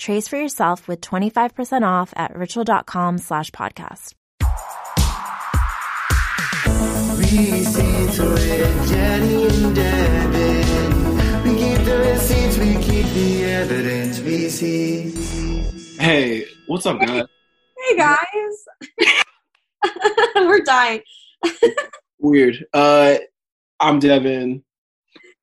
Trace for yourself with 25% off at ritual.com slash podcast. We see through it, Jenny and Devin. We keep the receipts, we keep the evidence. We see. Hey, what's up, guys? Hey guys. We're dying. Weird. Uh, I'm Devin.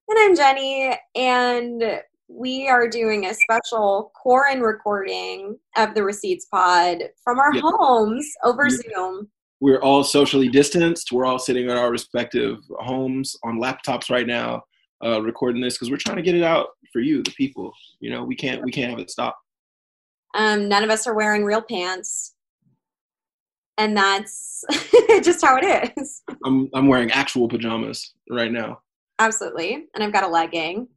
And I'm Jenny, and we are doing a special Corin recording of the Receipts Pod from our Yeah. homes over. Zoom. We're all socially distanced. We're all sitting at our respective homes on laptops right now, uh, recording this because we're trying to get it out for you, the people. You know, we can't we can't have it stop. Um, none of us are wearing real pants. And that's just how it is. I'm I'm wearing actual pajamas right now. Absolutely. And I've got a legging.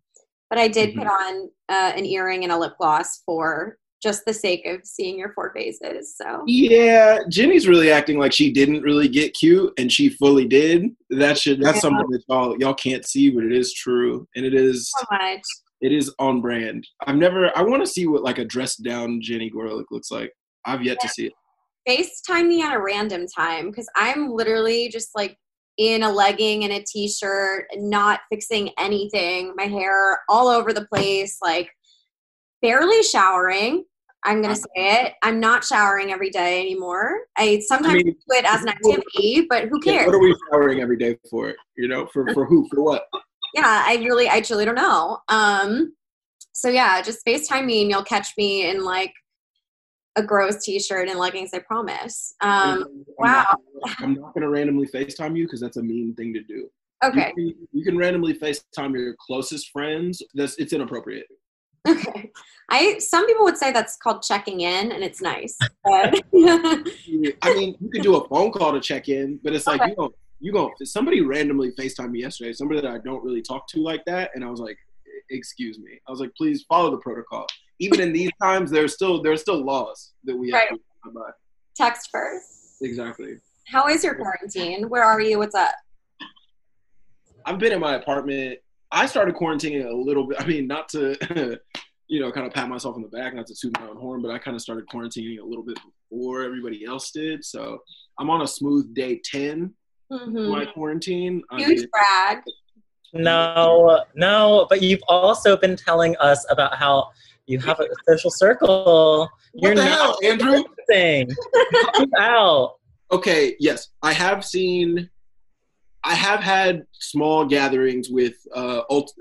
But I did put on uh, an earring and a lip gloss for just the sake of seeing your four faces. So Yeah, Jenny's really acting like she didn't really get cute, and she fully did. That should that's Yeah. something that y'all y'all can't see, but it is true, and it is so much. it is on brand. I've never. I want to see what like a dressed down Jenny Gorelick looks like. I've yet to see it. FaceTime me at a random time because I'm literally just like in a legging and a t-shirt, not fixing anything, my hair all over the place, like barely showering. I'm gonna say it. I'm not showering every day anymore. I sometimes mean, do it as an activity, but who cares? what are we showering every day for? You know, for for who? For what? yeah, I really, I truly don't know. Um, so yeah, just FaceTime me and you'll catch me in like a gross t-shirt and leggings. I promise. Um, I'm wow. Not, I'm not gonna randomly FaceTime you because that's a mean thing to do. okay. You can, you can randomly FaceTime your closest friends. That's it's inappropriate. Okay. I some people would say that's called checking in and it's nice. But I mean, you could do a phone call to check in, but it's like Okay. you don't you go somebody randomly FaceTime me yesterday, somebody that I don't really talk to like that, and I was like, excuse me. I was like, please follow the protocol. Even in these times, there's still there's still laws that we have to abide by. text first. Exactly. How is your quarantine? Where are you? What's up? I've been in my apartment. I started quarantining a little bit. I mean, not to, you know, kind of pat myself on the back, not to toot my own horn, but I kind of started quarantining a little bit before everybody else did. So I'm on a smooth day 10 of Mhm. my quarantine. I Huge brag. No, no, but you've also been telling us about how you have a social circle. What You're the not hell, Andrew? thing. out. Okay, yes, I have seen, I have had small gatherings with uh, ult-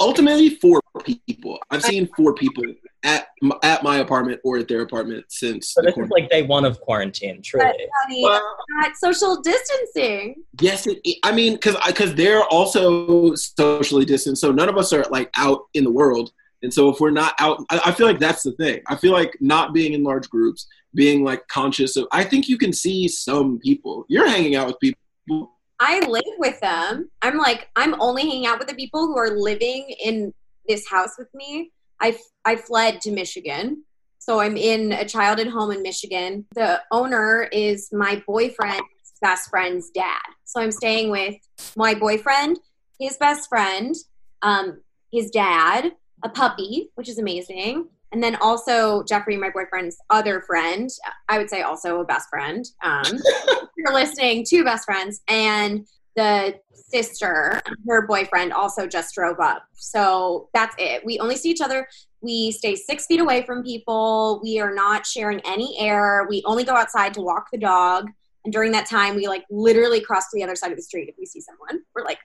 ultimately four people. I've seen four people at at my apartment or at their apartment since So the this is like day one of quarantine, truly. Honey, Well, not social distancing. Yes, it, I mean, because because they're also socially distant, so none of us are like out in the world. And so if we're not out, I, I feel like that's the thing. I feel like not being in large groups, being like conscious of. I think you can see some people. You're hanging out with people. I live with them. I'm like, I'm only hanging out with the people who are living in this house with me. I I fled to Michigan. So I'm in a childhood home in Michigan. The owner is my boyfriend's best friend's dad. So I'm staying with my boyfriend, his best friend, um, his dad, a puppy, which is amazing. And then also Jeffrey, my boyfriend's other friend. I would say also a best friend. Um, you're listening, two best friends, and the sister, her boyfriend, also just drove up. So that's it. We only see each other. We stay six feet away from people. We are not sharing any air. We only go outside to walk the dog. And during that time, we like literally cross to the other side of the street if we see someone. We're like,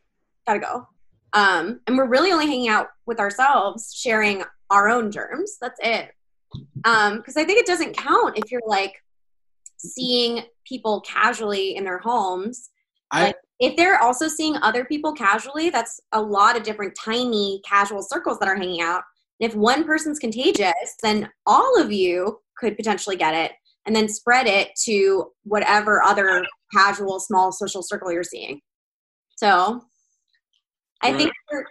gotta go. Um, and we're really only hanging out with ourselves, sharing our own germs. That's it. Um, because I think it doesn't count if you're like seeing people casually in their homes. I Like, if they're also seeing other people casually, that's a lot of different tiny casual circles that are hanging out. And if one person's contagious, then all of you could potentially get it. and then spread it to whatever other casual small social circle you're seeing. So I think you're,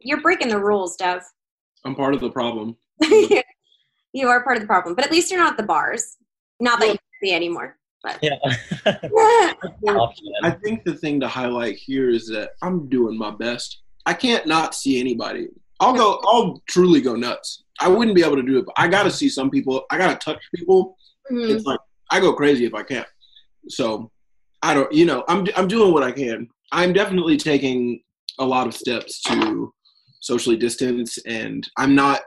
you're breaking the rules, Dev. I'm part of the problem. you are part of the problem, but at least you're not the bars. Not that you can see anymore. But Yeah. I think the thing to highlight here is that I'm doing my best. I can't not see anybody. I'll go. I'll truly go nuts. I wouldn't be able to do it, but I gotta see some people. I gotta touch people. Mhm. It's like I go crazy if I can't. So I don't. You know, I'm I'm doing what I can. I'm definitely taking a lot of steps to socially distance, and I'm not.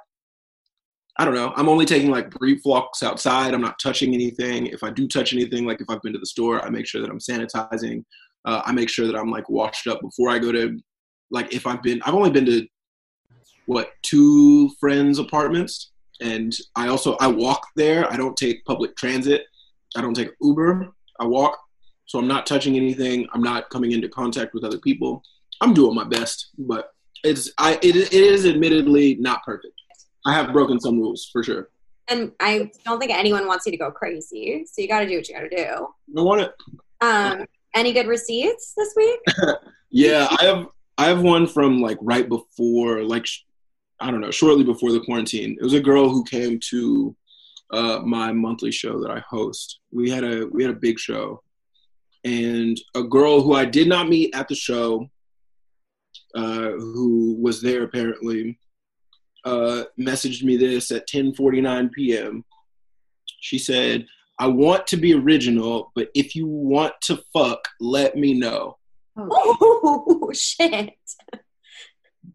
I don't know. I'm only taking like brief walks outside. I'm not touching anything. If I do touch anything, like if I've been to the store, I make sure that I'm sanitizing. Uh, I make sure that I'm like washed up before I go to, like if I've been, I've only been to, what two friends' apartments, and I also I walk there. I don't take public transit. I don't take Uber. I walk, so I'm not touching anything. I'm not coming into contact with other people. I'm doing my best, but it's I it, it is admittedly not perfect. I have broken some rules for sure. and I don't think anyone wants you to go crazy. So you got to do what you got to do. I want it. Um, any good receipts this week? Yeah, I have I have one from like right before like I don't know, shortly before the quarantine. It was a girl who came to uh, my monthly show that I host. We had a we had a big show, and a girl who I did not meet at the show, uh, who was there apparently, uh, messaged me this at 10:49 p.m. She said, "I want to be original, but if you want to fuck, let me know." Oh shit.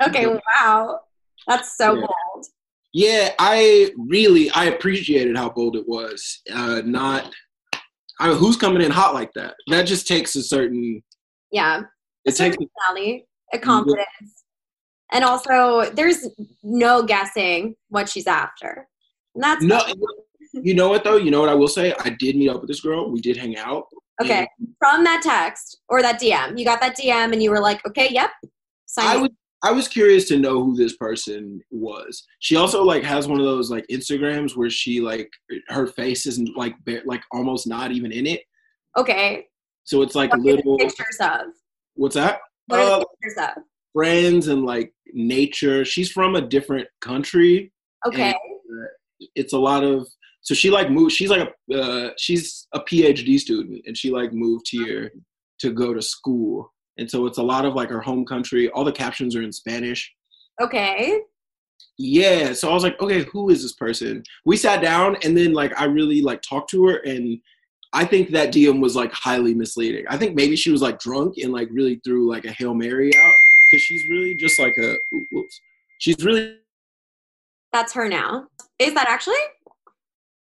Okay, wow. That's so Yeah. bold. Yeah, I really I appreciated how bold it was. Uh, not, I mean, who's coming in hot like that? That just takes a certain. Yeah. It a certain takes personality, a confidence. And also there's no guessing what she's after. And that's no. You know what though? You know what I will say? I did meet up with this girl. We did hang out. okay. From that text or that DM. You got that DM and you were like, okay, yep. Sign I was I was curious to know who this person was. She also like has one of those like Instagrams where she like her face isn't like bare, like almost not even in it. okay. So it's like What little. pictures of? What's that? What are Uh, the pictures of? friends and like nature. She's from a different country. Okay. uh, it's a lot of so she like moved she's like a uh, she's a phd student and she like moved here to go to school and so it's a lot of like her home country all the captions are in spanish Okay. yeah so i was like okay who is this person we sat down and then like i really like talked to her and i think that dm was like highly misleading i think maybe she was like drunk and like really threw like a hail mary out because she's really just like a whoops she's really That's her now. Is that actually?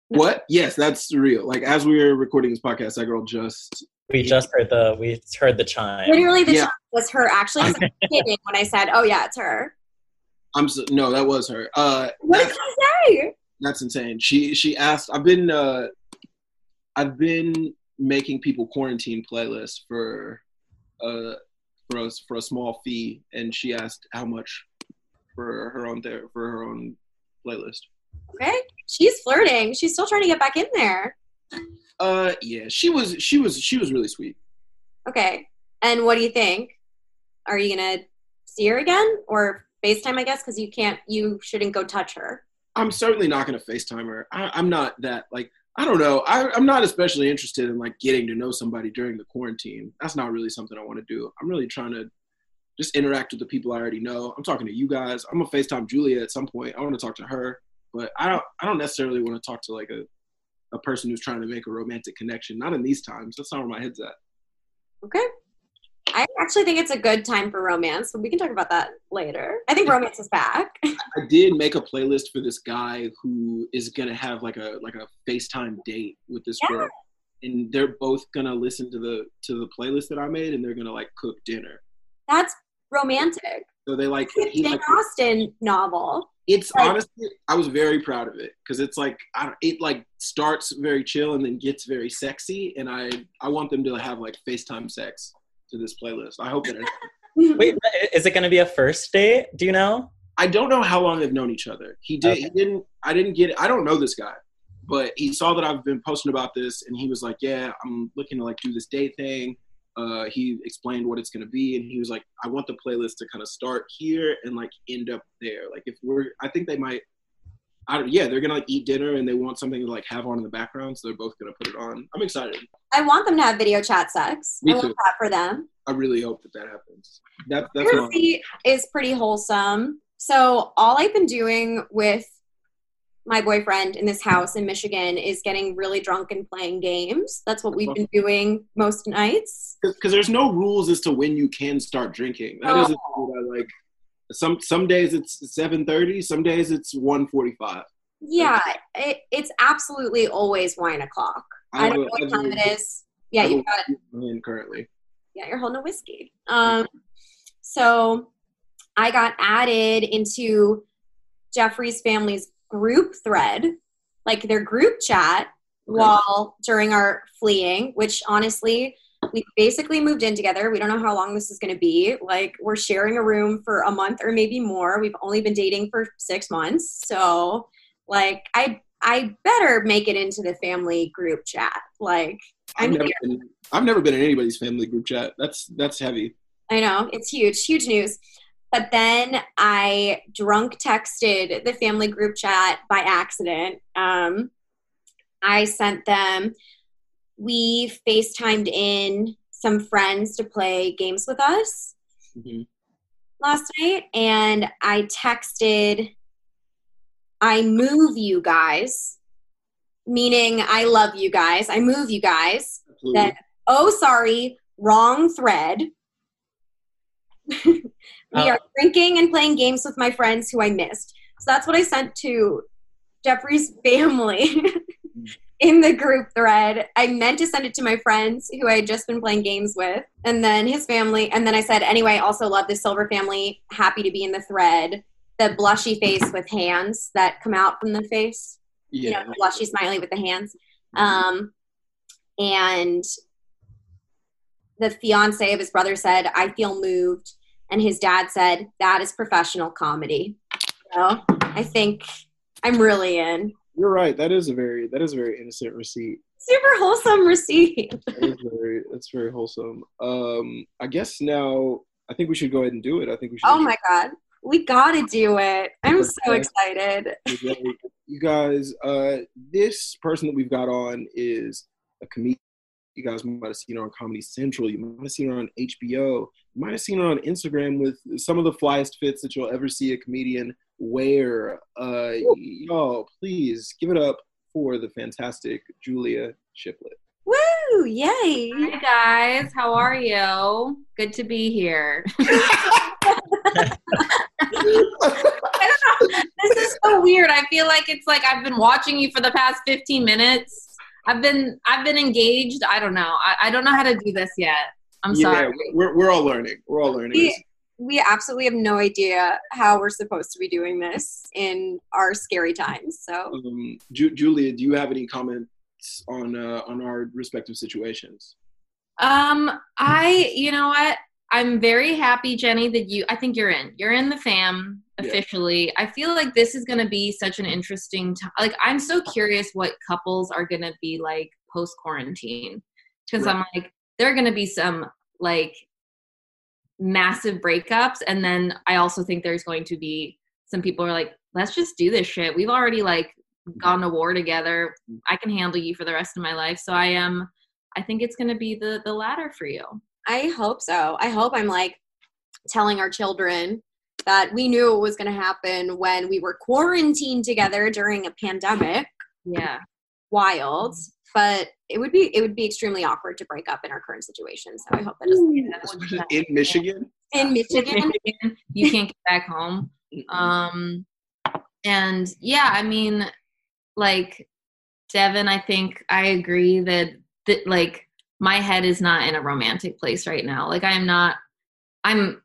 what yes that's real like as we were recording this podcast that girl just We just heard the we heard the chime. Literally, the Yeah. shot was her Actually, I was kidding when I said, "Oh yeah, it's her." i'm so, no that was her uh What did she say? that's insane she she asked i've been uh i've been making people quarantine playlists for uh for a, for a small fee and she asked how much for her own there for her own playlist Okay, she's flirting. She's still trying to get back in there. uh yeah she was she was she was really sweet Okay, and what do you think? Are you gonna see her again or FaceTime? I guess because you can't. You shouldn't go touch her. i'm certainly not to facetime her I, i'm not that like i don't know. I, i'm not especially interested in like getting to know somebody during the quarantine. That's not really something i want to do. I'm really trying to just interact with the people i already know. I'm talking to you guys. I'm gonna facetime julia at some point. I want to talk to her but i don't i don't necessarily want to talk to like a, a person who's trying to make a romantic connection. Not in these times. That's not where my head's at. Okay. I actually think it's a good time for romance, but we can talk about that later. I think romance is back. I did make a playlist for this guy who is gonna have like a like a FaceTime date with this Yeah. girl, and they're both gonna listen to the to the playlist that I made, and they're gonna like cook dinner. That's romantic. So they like It's he Jane like Austen novel. it's like- honestly I was very proud of it because it's like I don't, it like starts very chill and then gets very sexy, and I I want them to have like FaceTime sex to this playlist. I hope that it, Wait, is it going to be a first date? Do you know? I don't know how long they've known each other. He did. He didn't. I didn't get. it. I don't know this guy. but he saw that I've been posting about this, and he was like, "Yeah, I'm looking to like do this date thing." Uh, he explained what it's gonna be, and he was like, "I want the playlist to kind of start here and like end up there. Like if we're, I think they might." I don't, yeah, they're gonna like eat dinner and they want something to like have on in the background, so they're both gonna put it on. I'm excited. I want them to have video chat sex. Me I want too. that for them. I really hope that that happens. That that's what Jersey is pretty wholesome. So all I've been doing with my boyfriend in this house in Michigan is getting really drunk and playing games. That's what we've been doing most nights. because there's no rules as to when you can start drinking. That Oh. doesn't mean that, like some some days it's seven thirty, some days it's one forty five. Yeah, it, it's absolutely always wine o'clock. I don't know what time it is. Yeah, you got in currently. yeah, you're holding a whiskey. Um, so I got added into Jeffrey's family's group thread, like their group chat, while during our fleeing. Which honestly, we basically moved in together. We don't know how long this is going to be. Like we're sharing a room for a month or maybe more. We've only been dating for six months, so like I I better make it into the family group chat. Like I've I'm never, here. been, I've never been in anybody's family group chat. That's that's heavy. I know it's huge, huge news. But then I drunk texted the family group chat by accident. Um, I sent them. We FaceTimed in some friends to play games with us Mhm. last night, and I texted, "I move you guys," meaning I love you guys. I move you guys Absolutely. that oh sorry wrong thread we Oh. are drinking and playing games with my friends who i missed so that's what i sent to jeffrey's family in the group thread i meant to send it to my friends who i had just been playing games with and then his family and then i said anyway also love the silver family happy to be in the thread the blushy face with hands that come out from the face you yeah. know, blushy smiley with the hands. Um, and the fiance of his brother said, I feel moved. And his dad said, that is professional comedy. So I think I'm really in. You're right. That is a very that is a very innocent receipt. Super wholesome receipt. That is very that's very wholesome. Um, I guess now I think we should go ahead and do it. I think we should. Oh my God. We gotta do it. I'm so excited. you guys, uh, this person that we've got on is a comedian. You guys might have seen her on Comedy Central. You might have seen her on HBO. You might have seen her on Instagram with some of the flyest fits that you'll ever see a comedian wear. Uh, y'all, please give it up for the fantastic Julia Shiplett. Woo! Yay! Hi guys, how are you? Good to be here. this is so weird. I feel like it's like I've been watching you for the past 15 minutes. I've been I've been engaged. I don't know. I, I don't know how to do this yet. I'm yeah, sorry. we're, we're all learning. We're all learning. We, we absolutely have no idea how we're supposed to be doing this in our scary times. So Um, Ju- Julia, do you have any comments on uh, on our respective situations? Um, I, you know what? I'm very happy, Jenny, that you. I think you're in. You're in the fam Yeah. officially. I feel like this is going to be such an interesting time. Like, I'm so curious what couples are going to be like post quarantine because I'm like, there are going to be some like massive breakups, and then I also think there's going to be some people who are like, let's just do this shit. We've already like gone to war together. I can handle you for the rest of my life. So I am. I think it's going to be the the latter for you. I hope so. I hope I'm like telling our children that we knew it was going to happen when we were quarantined together during a pandemic. Yeah. Wild, but it would be it would be extremely awkward to break up in our current situation. So I hope that doesn't Especially in Michigan. in Michigan. you can't get back home. Um, and yeah, I mean, like Devin, I think I agree that that like my head is not in a romantic place right now. Like I am not. I'm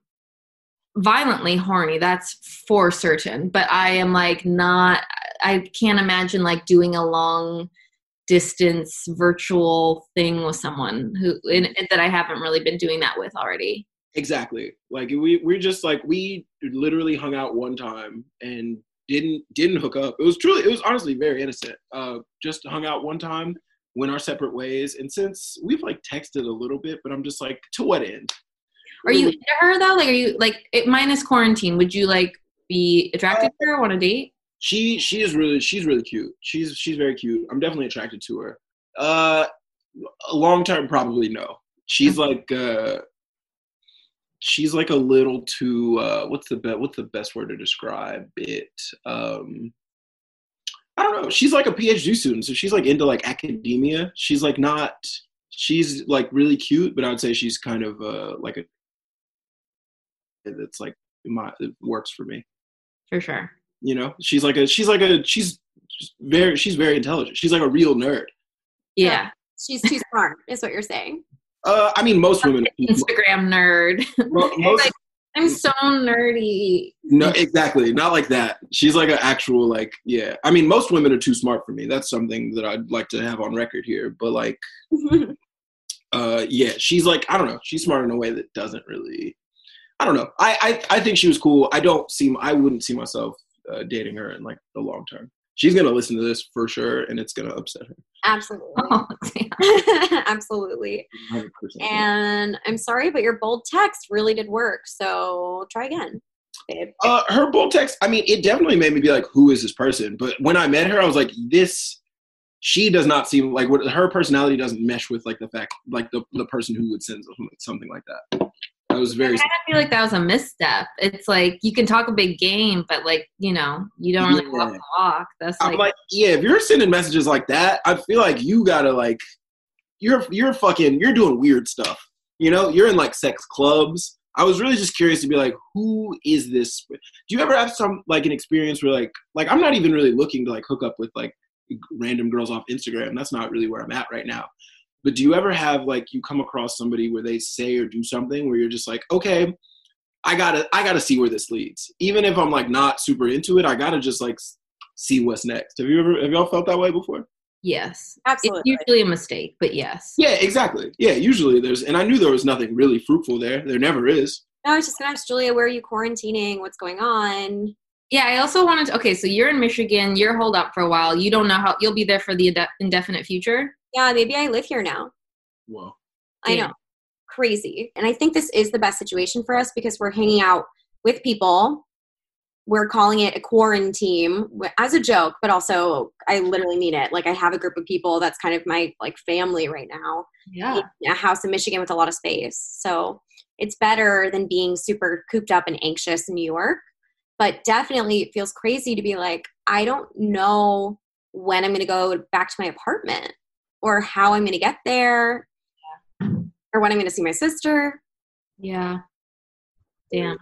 violently horny. That's for certain. But I am like not. I can't imagine like doing a long distance virtual thing with someone who in, that I haven't really been doing that with already. Exactly. Like we we're just like we literally hung out one time and didn't didn't hook up. It was truly it was honestly very innocent. Uh, just hung out one time, went our separate ways, and since we've like texted a little bit, but I'm just like, to what end? Are you into her though? Like, are you like it, minus quarantine? Would you like be attracted to her on a date? She she is really she's really cute. She's she's very cute. I'm definitely attracted to her. Uh, long term, probably no. She's like uh, she's like a little too uh, what's the be- what's the best word to describe it? Um, I don't know. She's like a PhD student, so she's like into like academia. She's like not. She's like really cute, but I would say she's kind of uh, like a. It's like my it works for me. For sure. You know, she's like a she's like a she's very she's very intelligent. She's like a real nerd. Yeah. She's too smart, is what you're saying. Uh, I mean, most women. Instagram nerd. mo- most, like, I'm so nerdy. no, exactly, not like that. She's like an actual like, yeah. I mean, most women are too smart for me. That's something that I'd like to have on record here. But like, uh, yeah, she's like, I don't know. She's smart in a way that doesn't really. I don't know. I I, I think she was cool. I don't see. I wouldn't see myself uh, dating her in like the long term. She's gonna listen to this for sure, and it's gonna upset her. Absolutely. Oh. Absolutely. 100%. And I'm sorry, but your bold text really did work. So try again, babe. Uh, her bold text. I mean, it definitely made me be like, "Who is this person?" But when I met her, I was like, "This." She does not seem like what her personality doesn't mesh with like the fact like the the person who would send something- something like that. I was I very. kind of feel like that was a misstep. It's like you can talk a big game, but like you know, you don't really walk the walk. That's I'm like, like, yeah, if you're sending messages like that, I feel like you gotta like, you're you're fucking, you're doing weird stuff. You know, you're in like sex clubs. I was really just curious to be like, who is this? Do you ever have some like an experience where like, like I'm not even really looking to like hook up with like random girls off Instagram. That's not really where I'm at right now. But do you ever have like you come across somebody where they say or do something where you're just like, okay, I gotta I gotta see where this leads. Even if I'm like not super into it, I gotta just like see what's next. Have you ever have y'all felt that way before? yes, Absolutely. it's usually a mistake, but yes. Yeah, exactly. Yeah, usually there's and I knew there was nothing really fruitful there. There never is. No, I was just gonna ask Julia, where are you quarantining? What's going on? Yeah, I also wanted to. Okay, so you're in Michigan. You're holed up for a while. You don't know how you'll be there for the inde- indefinite future. Yeah, maybe I live here now. Whoa. I Yeah. know. Crazy. And I think this is the best situation for us because we're hanging out with people. We're calling it a quarantine as a joke, but also I literally mean it. Like I have a group of people that's kind of my like family right now. Yeah. in a house in Michigan with a lot of space. So it's better than being super cooped up and anxious in New York. But definitely it feels crazy to be like, I don't know when I'm going to go back to my apartment or how I'm going to get there or when I'm going to see my sister. Yeah. Damn.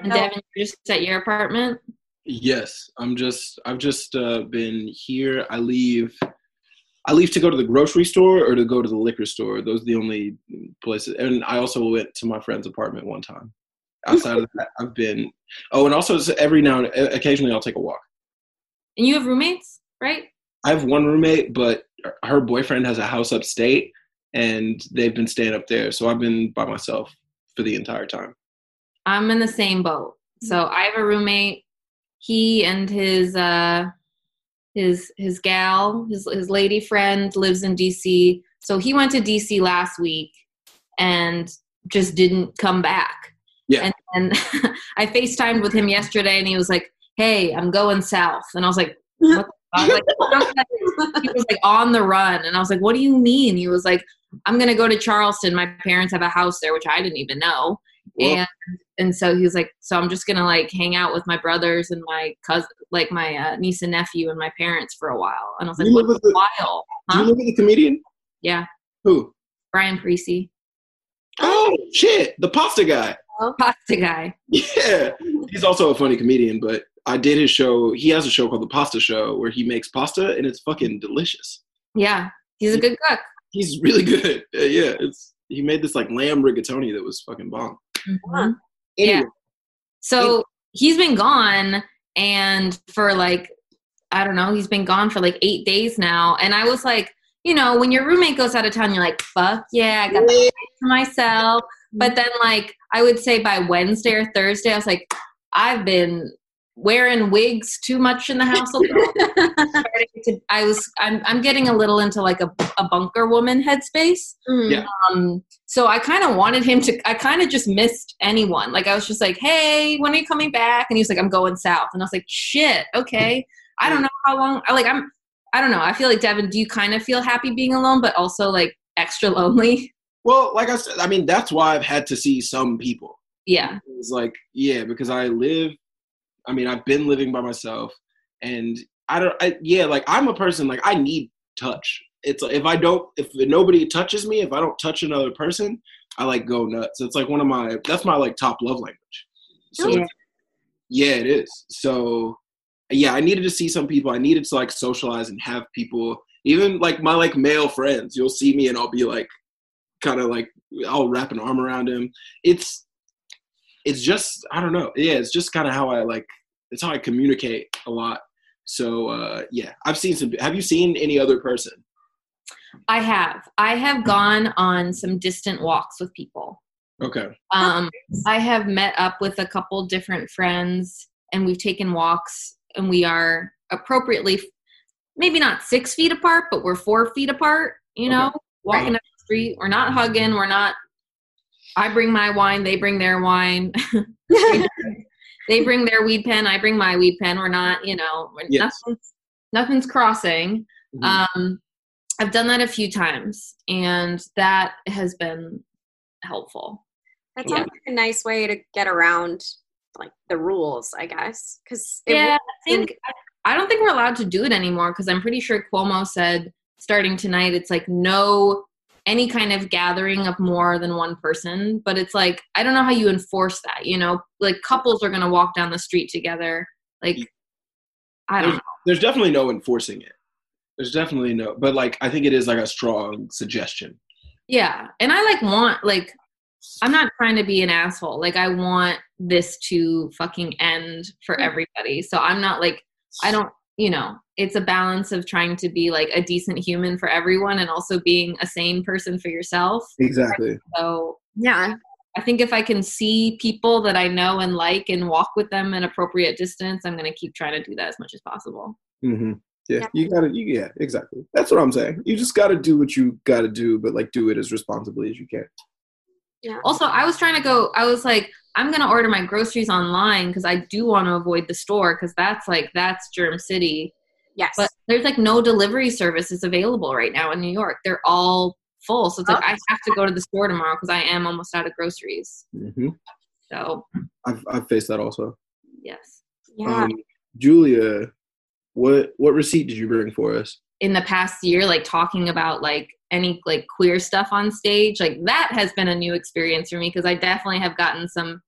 And No. Devin, you're just at your apartment. Yes, I'm just I've just uh, been here. I leave I leave to go to the grocery store or to go to the liquor store. Those are the only places. And I also went to my friend's apartment one time. Outside of that, I've been. Oh, and also every now and occasionally I'll take a walk. And you have roommates, right? I have one roommate, but her boyfriend has a house upstate, and they've been staying up there. So I've been by myself for the entire time. I'm in the same boat. So I have a roommate. He and his uh his his gal, his his lady friend lives in DC. So he went to DC last week and just didn't come back. Yeah. And, and I FaceTimed with him yesterday and he was like, Hey, I'm going south. And I was like, What the fuck? Like, he was like on the run. And i was like what do you mean? He was like i'm gonna go to charleston. My parents have a house there which i didn't even know. Well- and and so he was like so i'm just gonna like hang out with my brothers and my cousin like my uh, niece and nephew and my parents for a while. And i was like You what live with the- while Do you live with a comedian? yeah. Who? brian Precy, Oh shit, the pasta guy. pasta guy. Yeah, he's also a funny comedian, but I did his show. He has a show called The Pasta Show where he makes pasta and it's fucking delicious. yeah he's a good cook He's really good. Uh, yeah, it's he made this like lamb rigatoni that was fucking bomb. Mhm. Anyway, Yeah. So he's been gone, and for like, I don't know, he's been gone for like eight days now. And I was like, you know, when your roommate goes out of town, you're like, fuck yeah, I got the place to myself. But then, like, I would say by Wednesday or Thursday, I was like, I've been wearing wigs too much in the house. a little. Starting to- I was I'm I'm getting a little into like a, a bunker woman headspace. Mm. Yeah. Um, so I kind of wanted him to. I kind of just missed anyone. Like I was just like, "Hey, when are you coming back?" And he was like, "I'm going south." And I was like, "Shit, okay." I don't know how long. I like I'm. I don't know. I feel like Devin. Do you kind of feel happy being alone, but also like extra lonely? Well, like I said, I mean, that's why I've had to see some people. Yeah. It's like, yeah, because I live, I mean, I've been living by myself and I don't, I, yeah, like I'm a person, like I need touch. It's if I don't, if nobody touches me, if I don't touch another person, I like go nuts. It's like one of my, that's my like top love language. So Yeah. yeah, it is. So yeah, I needed to see some people. I needed to like socialize and have people, even like my like male friends. You'll see me and I'll be like, kind of like I'll wrap an arm around him. It's it's just I don't know. Yeah, it's just kind of how I like. It's how I communicate a lot. So uh, yeah, I've seen some. Have you seen any other person? I have. I have gone on some distant walks with people. Okay. Um, I have met up with a couple different friends and we've taken walks and we are appropriately, maybe not six feet apart, but we're four feet apart, you know, walking Right. down the street. We're not hugging. We're not, I bring my wine, they bring their wine. they bring their weed pen, I bring my weed pen. We're not, you know, we're, Yes. nothing's, nothing's crossing. Mhm. Um, I've done that a few times and that has been helpful. That sounds like a nice way to get around like the rules, I guess. Because Yeah, I think I don't think we're allowed to do it anymore because I'm pretty sure Cuomo said starting tonight it's like no any kind of gathering of more than one person. But it's like I don't know how you enforce that. You know, like couples are gonna walk down the street together. Like I don't know. There's definitely no enforcing it. There's definitely no, but like I think it is like a strong suggestion. Yeah, and I like want like I'm not trying to be an asshole. Like I want this to fucking end for everybody. So I'm not like I don't, you know, it's a balance of trying to be like a decent human for everyone and also being a sane person for yourself. Exactly. So yeah, I think if I can see people that I know and like and walk with them an appropriate distance, I'm going to keep trying to do that as much as possible. hmm Yeah, Yeah. you gotta. You, yeah, exactly. That's what I'm saying. You just gotta do what you gotta do, but like do it as responsibly as you can. Yeah. Also, I was trying to go, I was like, I'm going to order my groceries online because I do want to avoid the store because that's like, that's Germ City. Yes. But there's like no delivery services available right now in New York. They're all full. So it's like, I have to go to the store tomorrow because I am almost out of groceries. hmm So, I've I've faced that also. yes. yeah. Um, Julia, what what receipt did you bring for us? In the past year, like talking about like any like queer stuff on stage, like that has been a new experience for me because I definitely have gotten some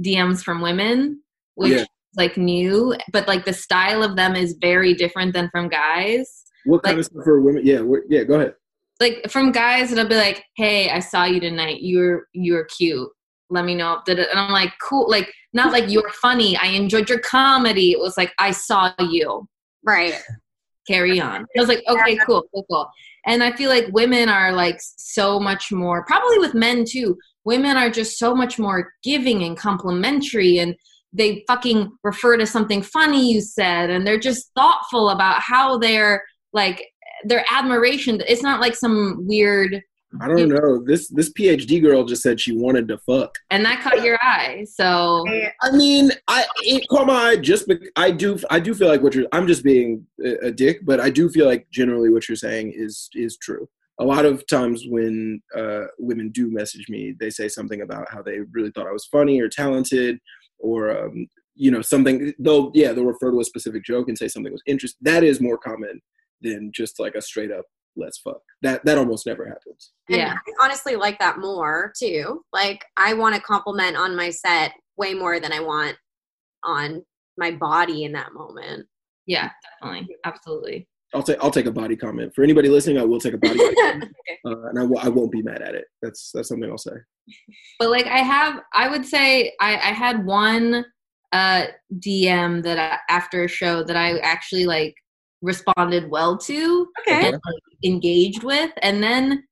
DMs from women, which Yeah. is like new, but like the style of them is very different than from guys. What kind Like- of stuff for women? Yeah, yeah. Go ahead. Like from guys, it'll be like, "Hey, I saw you tonight. You're you're cute. Let me know." Did it? And I'm like, "Cool." Like not like you're funny. I enjoyed your comedy. It was like I saw you. right. Carry on. I was like, okay, cool, cool, cool. And I feel like women are like so much more. Probably with men too. Women are just so much more giving and complimentary and they fucking refer to something funny you said and they're just thoughtful about how they're like their admiration it's not like some weird I don't know. This this PhD girl just said she wanted to fuck. and that caught your eye so I mean, I it caught my eye just bec I do I do feel like what you're. I'm just being a, a dick, but I do feel like generally what you're saying is is true. A lot of times when uh, women do message me, they say something about how they really thought I was funny or talented, or um, you know something. They'll yeah they'll refer to a specific joke and say something was interesting. That is more common than just like a straight up let's fuck. That that almost never happens. And Yeah. I honestly like that more too. Like I want to compliment on my set way more than I want on my body in that moment. yeah definitely absolutely I'll take I'll take a body comment for anybody listening. I will take a body, comment, Okay. uh, and I w- I won't be mad at it. That's that's something I'll say. but like i have i would say i i had one uh dm that I, after a show that i actually like responded well to Okay. and like, engaged with and then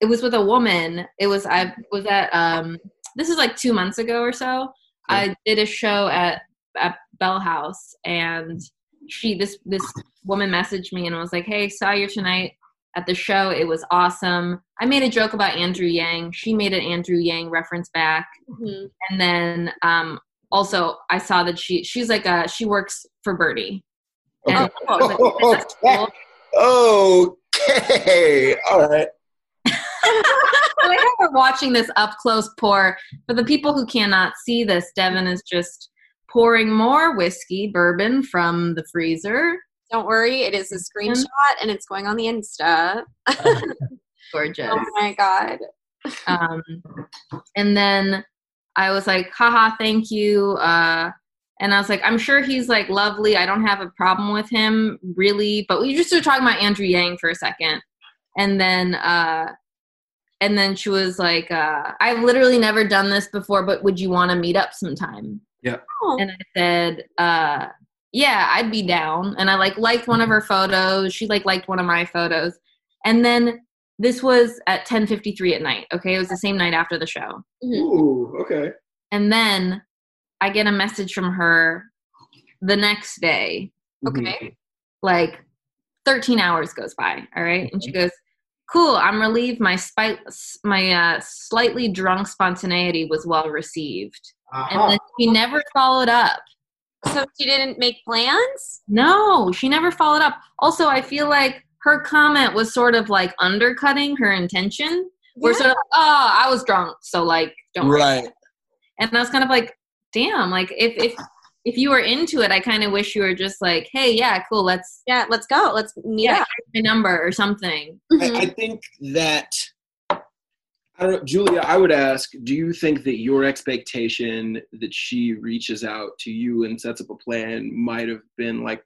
it was with a woman it was i was at um this is like two months ago or so i did a show at at Bell House, and she this this woman messaged me and was like, "Hey, saw you tonight at the show. It was awesome." I made a joke about Andrew Yang. She made an Andrew Yang reference back, Mhm. and then um, also I saw that she she's like a she works for Bernie. And I like, "Okay, cool." Okay. All right. So I know we're watching this up close pour. For the people who cannot see this, Devin is just pouring more whiskey, bourbon from the freezer. Don't worry, it is a screenshot and it's going on the Insta. Gorgeous. Oh my god. Um, and then I was like, haha, thank you. Uh, and I was like, I'm sure he's like lovely. I don't have a problem with him really. But we just were talking about Andrew Yang for a second. And then, uh, and then she was like, uh, I've literally never done this before, but would you want to meet up sometime? Oh, And I said, uh, yeah, I'd be down. And I like liked one of her photos. She like liked one of my photos. And then this was at 10:53 at night. Okay, it was the same night after the show. Ooh. Okay. And then I get a message from her the next day. okay. Like 13 hours goes by. All right, and she goes, "Cool, I'm relieved. My spite, my uh, slightly drunk spontaneity was well received." And Uh-huh. then she never followed up. So she didn't make plans? No, she never followed up. Also, I feel like her comment was sort of like undercutting her intention. We're sort of, oh, I was drunk, so like, don't. Right. And I was kind of like, damn, like if if if you were into it, I kind of wish you were just like, hey, yeah, cool, let's Yeah, let's go. Let's meet yeah, up. here's my number or something. I, I think that I don't Julia. I would ask: Do you think that your expectation that she reaches out to you and sets up a plan might have been like?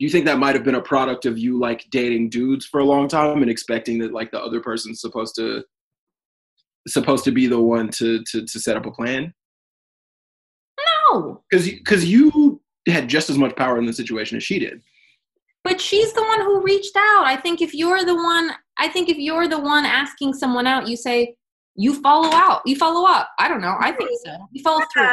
Do you think that might have been a product of you like dating dudes for a long time and expecting that like the other person's supposed to supposed to be the one to to, to set up a plan? No, Because because you had just as much power in the situation as she did. but she's the one who reached out. I think if you're the one, I think if you're the one asking someone out, you say you follow out, you follow up. I don't know. I think so. You follow through.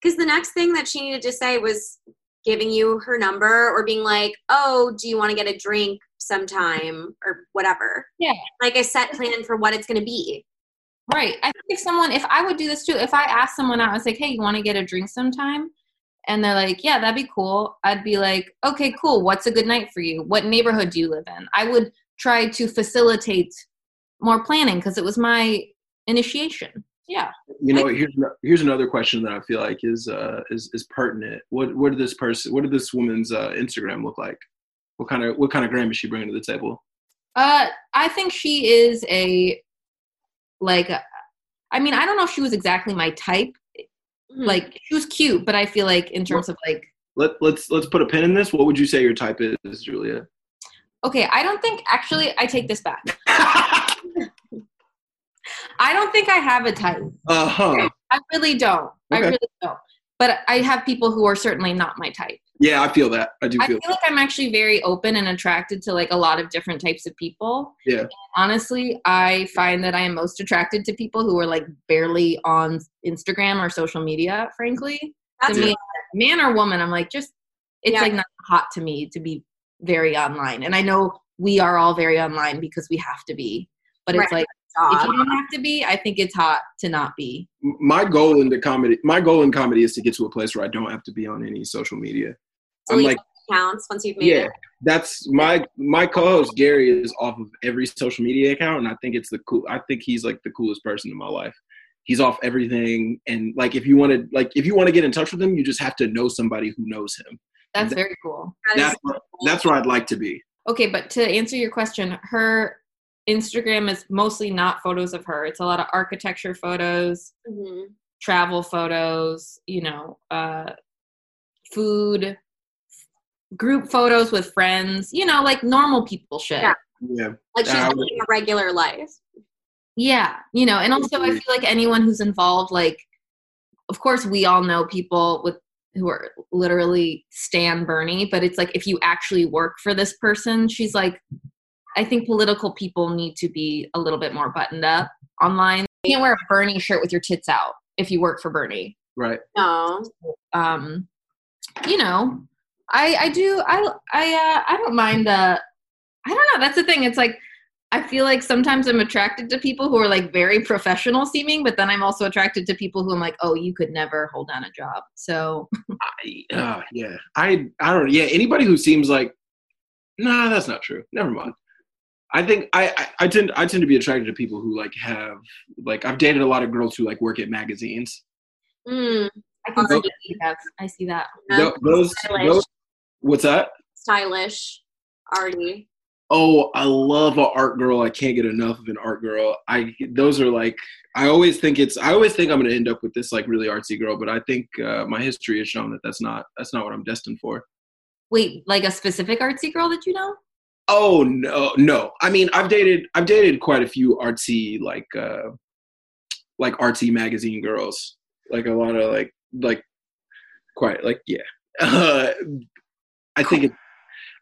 Because the next thing that she needed to say was giving you her number or being like, oh, do you want to get a drink sometime or whatever? Yeah. Like a set plan for what it's going to be. Right. I think if someone, if I would do this too, if I asked someone out, I was like, hey, you want to get a drink sometime? And they're like, yeah, that'd be cool. I'd be like, okay, cool. What's a good night for you? What neighborhood do you live in? I would try to facilitate more planning because it was my initiation. Yeah. You know, here's here's another question that I feel like is uh is is pertinent. What what did this person? What did this woman's uh, Instagram look like? What kind of what kind of gram is she bringing to the table? Uh, I think she is a, like, i mean, I don't know if she was exactly my type. Mhm. Like, she was cute, but I feel like in terms of like, Let let's let's put a pin in this. What would you say your type is, Julia? okay, I don't think, actually, I take this back. I don't think I have a type. uh huh. I really don't. I really don't. But I have people who are certainly not my type. Yeah, I feel that. I do I feel. feel like I'm actually very open and attracted to like a lot of different types of people. Yeah. And honestly, I find that I am most attracted to people who are like barely on Instagram or social media, frankly. That's to me, man or woman, I'm like, just, it's Yeah. like not hot to me to be very online. And I know we are all very online because we have to be. But it's like, if you don't have to be, I think it's hot to not be. My goal in the comedy, my goal in comedy is to get to a place where I don't have to be on any social media. I'm like, accounts once you've made yeah, it. that's my my co-host Gary is off of every social media account, and I think it's the cool. I think he's like the coolest person in my life. He's off everything, and like if you want to like if you want to get in touch with him, you just have to know somebody who knows him. That's That- very cool. That is That's where, that's where I'd like to be. Okay, but to answer your question, her Instagram is mostly not photos of her. It's a lot of architecture photos, Mhm. travel photos, you know, uh, food, group photos with friends, you know, like normal people shit. Yeah. Yeah, like she's Uh, living a regular life. Yeah, you know, and also I feel like anyone who's involved, like, of course, we all know people with who are literally Stan Bernie, but it's like if you actually work for this person, she's like, I think political people need to be a little bit more buttoned up online. You can't wear a Bernie shirt with your tits out if you work for Bernie. right. No. Um, you know, I I do I I uh, I don't mind. Uh, I don't know. That's the thing. It's like I feel like sometimes I'm attracted to people who are like very professional seeming, but then I'm also attracted to people who I'm like, oh, you could never hold down a job. So I, uh, yeah, I I don't. Yeah, anybody who seems like, nah, that's not true. Never mind. I think I, I I tend I tend to be attracted to people who like have like I've dated a lot of girls who like work at magazines. Mm, I can see that. I see that. Tho- those, those what's that? stylish, arty. Oh, I love an art girl. I can't get enough of an art girl. I those are like I always think it's I always think I'm going to end up with this like really artsy girl, but I think uh, my history has shown that that's not that's not what I'm destined for. Wait, like a specific artsy girl that you know? Oh no, no. I mean, I've dated I've dated quite a few artsy like uh like artsy magazine girls. Like a lot of like like quite like yeah. Uh, I think it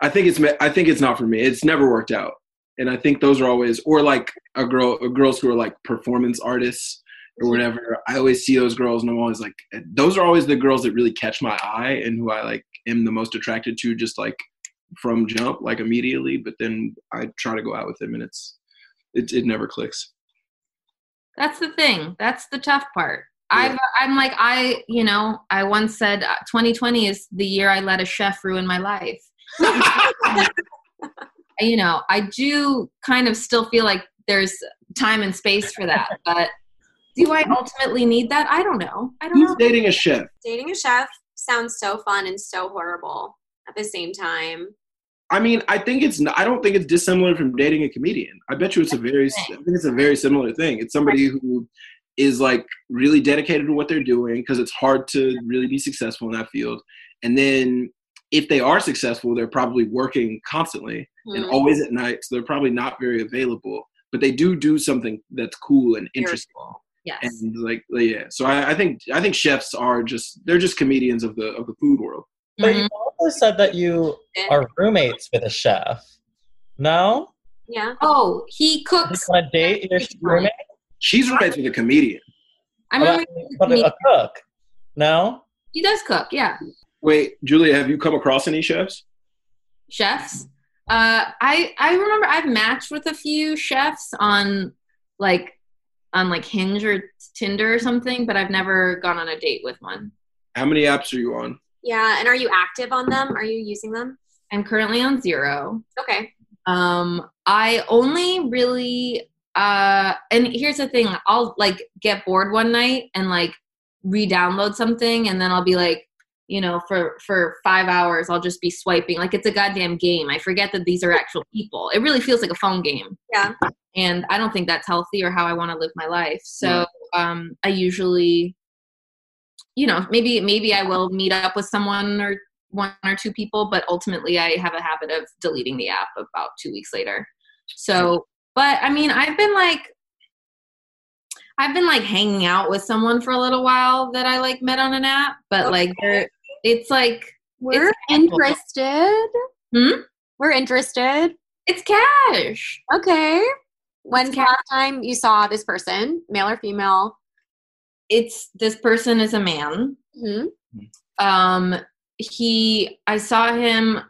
I think it's I think it's not for me. It's never worked out. And I think those are always or like a girl girls who are like performance artists or mm-hmm. whatever. I always see those girls and I'm always like eh, those are always the girls that really catch my eye and who I like am the most attracted to just like from jump like immediately but then i try to go out with them and it's it, it never clicks That's the thing. That's the tough part. I've, I'm like, I, you know, I once said uh, 2020 is the year I let a chef ruin my life. you know, I do kind of still feel like there's time and space for that, but do I ultimately need that? I don't know. I don't who's know. dating a chef Dating a chef sounds so fun and so horrible at the same time. i mean i think it's i don't think it's dissimilar from dating a comedian i bet you it's a very i think it's a very similar thing it's somebody who is like really dedicated to what they're doing because it's hard to really be successful in that field and then if they are successful they're probably working constantly and Hmm. always at night so they're probably not very available but they do do something that's cool and interesting Yes. and like yeah so I, I think i think chefs are just they're just comedians of the of the food world But you also said that you are roommates with a chef. No? Yeah. Oh, he You cooks. want to date your roommate? She's roommates with a comedian I'm But, roommates but with me. a cook? No? He does cook, yeah. wait julia have you come across any chefs chefs. Uh, I I remember I've matched with a few chefs on like on like Hinge or Tinder or something, but I've never gone on a date with one. how many apps are you on Yeah. And are you active on them? Are you using them? I'm currently on zero. Okay. Um, I only really uh, and here's the thing: I'll like get bored one night and like re-download something, and then I'll be like, you know, for for five hours, I'll just be swiping like it's a goddamn game. I forget that these are actual people. It really feels like a phone game. Yeah. and I don't think that's healthy or how I want to live my life. So um, I usually, you know, maybe maybe I will meet up with someone or one or two people, but ultimately I have a habit of deleting the app about two weeks later. So, but I mean, I've been like. I've been like hanging out with someone for a little while that I like met on an app, but like it's like We're It's interested. Hmm? We're interested. it's cash. Okay. When's the last time you saw this person, male or female? It's this person is a man. hmm um he i saw him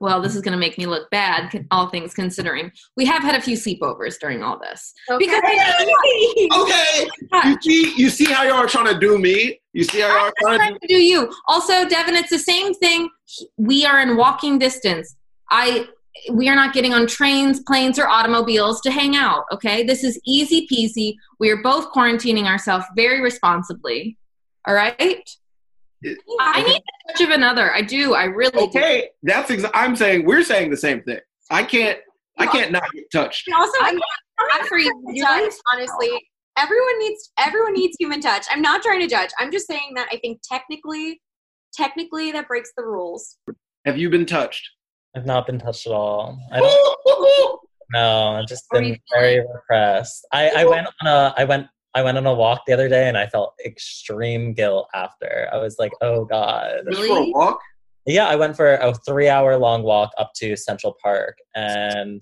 well this is going to make me look bad all things considering. We have had a few sleepovers during all this. Because okay. You see you see how y'all are trying to do me? You see how y'all are trying to trying to do you. Also devin it's the same thing. We are in walking distance. I we are not getting on trains planes or automobiles to hang out okay? This is easy peasy. We are both quarantining ourselves very responsibly all right do i need a touch of another i do i really do okay that's ex- i'm saying we're saying the same thing i can't i can't not get touched also, I'm I'm I'm for you. touch, honestly. Everyone needs everyone needs human touch. I'm not trying to judge. I'm just saying that I think technically, technically that breaks the rules. have you been touched I've not been touched at all. I don't know. I've just been very repressed. I, I went on a I went I went on a walk the other day and I felt extreme guilt after. I was like, oh God. Just for a walk Yeah, I went for a three hour long walk up to Central Park and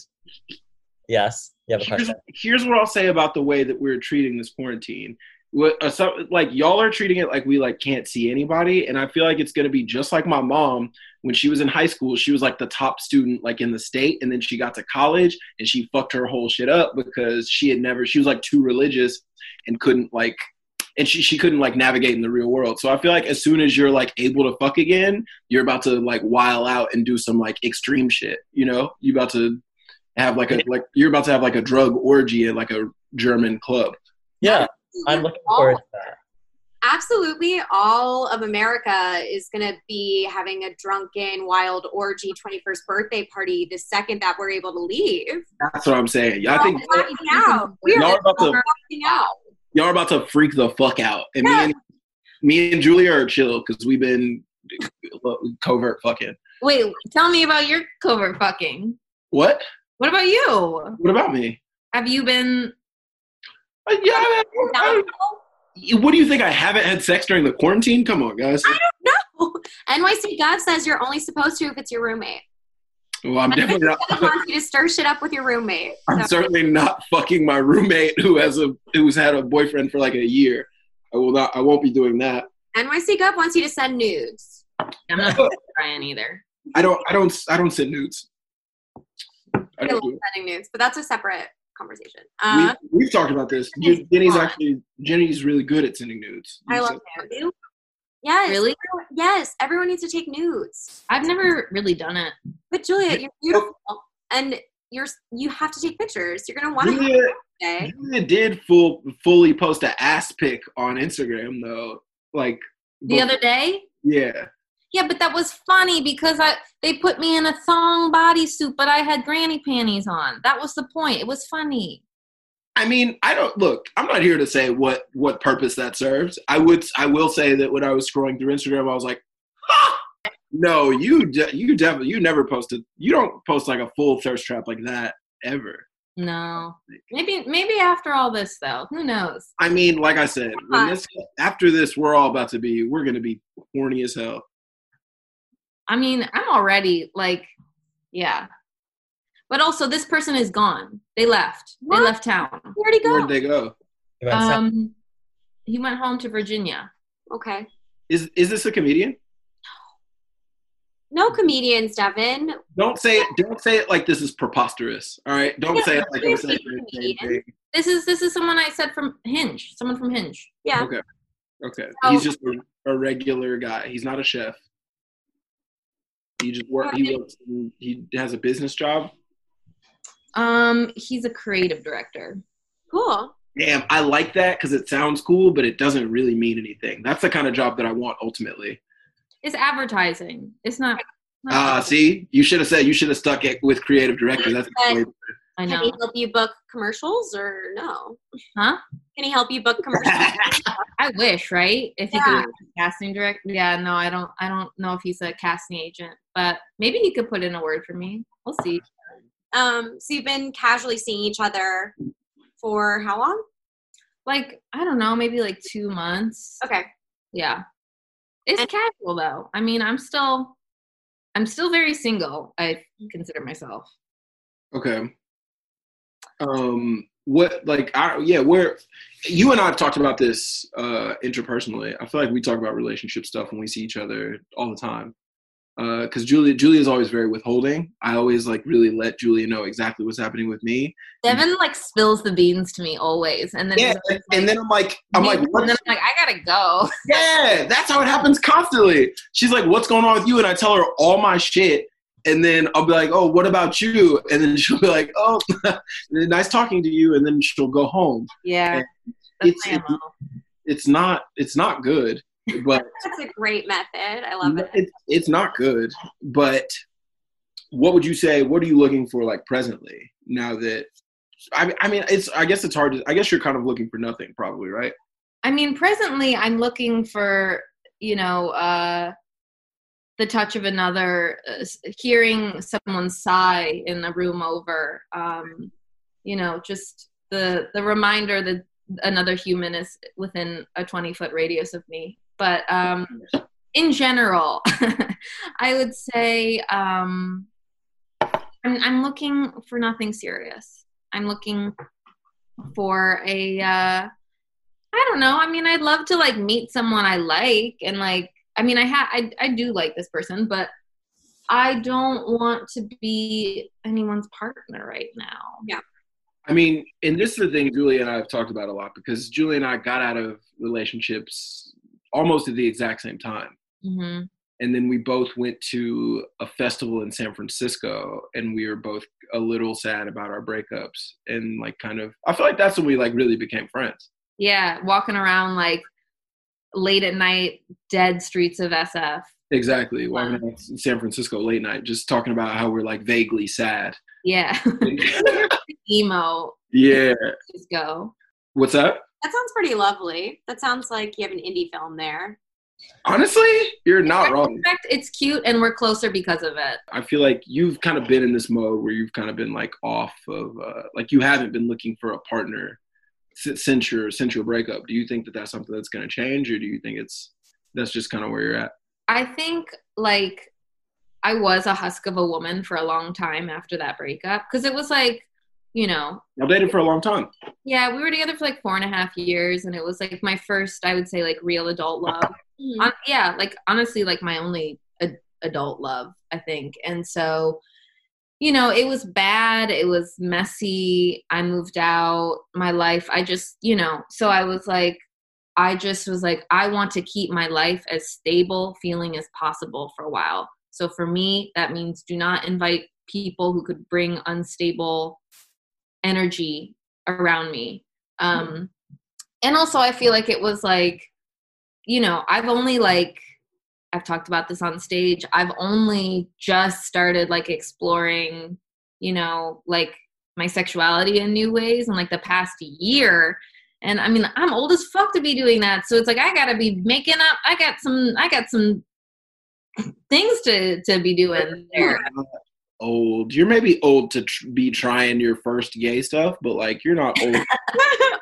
yes, you have a here's, question. here's what I'll say about the way that we're treating this quarantine. Uh, like y'all are treating it like we like can't see anybody and i feel like it's going to be just like my mom when she was in high school she was like the top student like in the state and then she got to college and she fucked her whole shit up because she had never she was like too religious and couldn't like and she, she couldn't like navigate in the real world. So i feel like as soon as you're like able to fuck again you're about to like while out and do some like extreme shit you know? You about to have like a like you're about to have like a drug orgy at like a german club. Yeah, I'm looking forward to that. Absolutely, all of America is going to be having a drunken, wild orgy 21st birthday party the second that we're able to leave. that's what i'm saying i think out. We're y'all are about to out. y'all are about to freak the fuck out and Yeah. me and me and julia are chill because we've been covert fucking Wait, tell me about your covert fucking. what What about you? what about me Have you been? Yeah I- I- what do you think i haven't had sex during the quarantine come on guys I don't know. NYC Gov says you're only supposed to if it's your roommate. well i'm definitely not He wants you to stir shit up with your roommate. i'm certainly not fucking my roommate who has a who's had a boyfriend for like a year i will not i won't be doing that NYC Gov wants you to send nudes. I'm not trying either. i don't i don't i don't send nudes i I don't love do sending nudes, but that's a separate conversation. Uh, we, we've talked about this. Jenny's fun. actually Jenny's really good at sending nudes. I love said- nudes. Yes. Really? everyone- Yes. Everyone needs to take nudes. I've never really done it. But Julia, you're beautiful, and you're you have to take pictures. You're gonna want to Julia, day. Julia did full fully post a ass pic on Instagram though. Like The other day, yeah. Yeah, but that was funny because I they put me in a thong bodysuit, but I had granny panties on. That was the point. It was funny. I mean, I don't look. I'm not here to say what what purpose that serves. I would I will say that when I was scrolling through Instagram, I was like, ha! no, you de- you definitely you never posted. You don't post like a full thirst trap like that ever. No, maybe maybe after all this though, who knows? I mean, like I said, when this after this, we're all about to be. We're gonna be horny as hell. I mean, I'm already like, yeah. But also, this person is gone. They left. What? They left town. Where'd he go? Where'd they go? You went south. Um, he went home to Virginia. okay. Is is this a comedian? No comedians, Devin. Don't say it. Don't say it like this is preposterous. All right. Don't Yeah, say it like I'm you're saying a the same comedian. thing. This is this is someone I said from Hinge. Someone from Hinge. Yeah. Okay. Okay. So- He's just a, a regular guy. He's not a chef. He just work. He works. He has a business job. Um, he's a creative director. Cool. Damn, I like that because it sounds cool, but it doesn't really mean anything. That's the kind of job that I want ultimately. It's advertising. It's not. not- Ah, see, you should have said you should have stuck it with creative director. That's And- I know. Can he help you book commercials or no? Huh? Can he help you book commercials? I wish, right? If he Yeah. could casting director. Yeah, no, I don't. I don't know if he's a casting agent, but maybe he could put in a word for me. We'll see. um, so you've been casually seeing each other for how long? Like I don't know, maybe like two months. Okay. Yeah, it's And- casual though. I mean, I'm still, I'm still very single. I consider myself. Okay. Um. What like I yeah where you and I have talked about this uh interpersonally. I feel like we talk about relationship stuff when we see each other all the time. Uh, because Julia Julia is always very withholding. I always like really let Julia know exactly what's happening with me. Devin like spills the beans to me always, and then Yeah, always and then I'm like I'm like and then I'm like I gotta go. Yeah, that's how it happens constantly. She's like, "What's going on with you?" And I tell her all my shit, and then I'll be like, "Oh, what about you?" And then she'll be like, "Oh, nice talking to you," and then she'll go home. Yeah, It's- that's my it's- MO. It's not, it's not good, but That's a great method. I love it. it's it's not good. But what would you say? What are you looking for, like presently? Now that I, I mean, it's I guess it's hard to. I guess you're kind of looking for nothing, probably, right? I mean, presently I'm looking for, you know, uh, the touch of another, uh, hearing someone sigh in a room over, um, you know, just the the reminder that another human is within a 20 foot radius of me. But um, in general, I would say um, I'm, I'm looking for nothing serious. I'm looking for a. Uh, I I don't know. I mean, I'd love to like meet someone I like and like I mean, I ha I I do like this person, but I don't want to be anyone's partner right now. Yeah. I mean, and this is the thing Julie and I have talked about a lot because Julie and I got out of relationships almost at the exact same time. hmm And then we both went to a festival in San Francisco and we were both a little sad about our breakups. And like kind of I feel like that's when we like really became friends. Yeah, walking around like late at night, dead streets of SF. Exactly. Walking around San Francisco late night, just talking about how we're like vaguely sad. Yeah, emo. yeah. Just go. What's up? That sounds pretty lovely. That sounds like you have an indie film there. Honestly, you're not wrong. In fact, it's cute, and we're closer because of it. I feel like you've kind of been in this mode where you've kind of been like off of uh, like you haven't been looking for a partner si- since your since your breakup. Do you think that that's something that's going to change, or do you think it's that's just kind of where you're at? I think like I was a husk of a woman for a long time after that breakup because it was like, you know, I've dated for a long time. yeah, we were together for like four and a half years, and it was like my first, I would say, like real adult love. Hon- yeah, like honestly, like my only ad- adult love, I think. And so, you know, it was bad. It was messy. I moved out. My life, I just, you know, so I was like, I just was like, I want to keep my life as stable feeling as possible for a while. So for me, that means do not invite people who could bring unstable energy around me. Um, and also, I feel like it was like, you know, I've only like, I've talked about this on stage. I've only just started like exploring, you know, like my sexuality in new ways in like the past year. And I mean, I'm old as fuck to be doing that. So it's like I gotta be making up. I got some. I got some things to to be doing there. Old. You're maybe old to tr- be trying your first gay stuff, but like you're not old.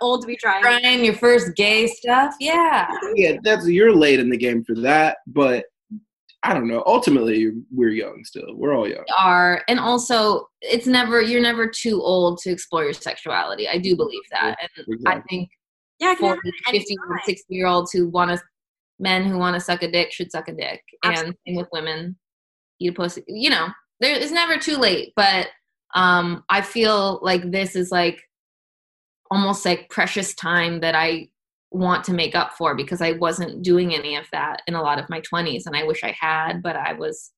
Old to be trying. Trying your first gay stuff, yeah. yeah, that's you're late in the game for that, but I don't know. Ultimately, we're young still. We're all young. Are and also it's never you're never too old to explore your sexuality. I do believe that, and I think Yeah, I 40, 50, 60 year olds who want to men who want to suck a dick should suck a dick and same with women eat a pussy you know there it's never too late but um i feel like this is like almost like precious time that i want to make up for because i wasn't doing any of that in a lot of my 20s and i wish i had but i was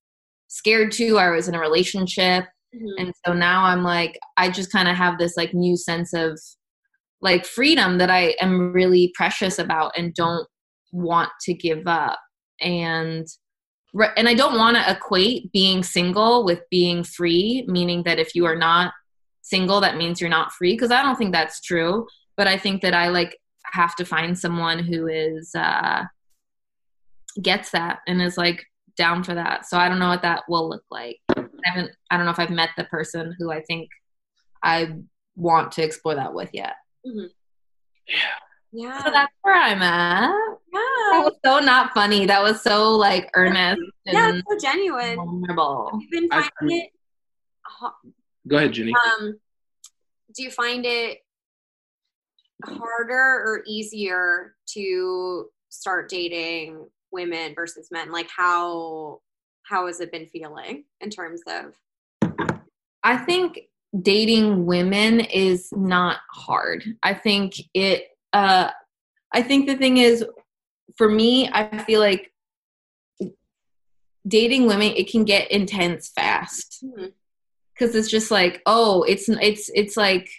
scared to i was in a relationship Mhm. and so now i'm like i just kind of have this like new sense of like freedom that i am really precious about and don't want to give up and and i don't want to equate being single with being free meaning that if you are not single that means you're not free because i don't think that's true but i think that i like have to find someone who is uh gets that and is like down for that so i don't know what that will look like i haven't i don't know if i've met the person who i think i want to explore that with yet Yeah. Yeah. so that's where i'm at that was so not funny that was so like earnest Yeah, and so genuine. vulnerable You've been I- finding it. Go ahead, Jenny. Um, do you find it harder or easier to start dating women versus men? Like how how has it been feeling in terms of? I think dating women is not hard. I think it uh I think the thing is for me, I feel like dating women it can get intense fast Mhm. cuz it's just like, oh, it's it's it's like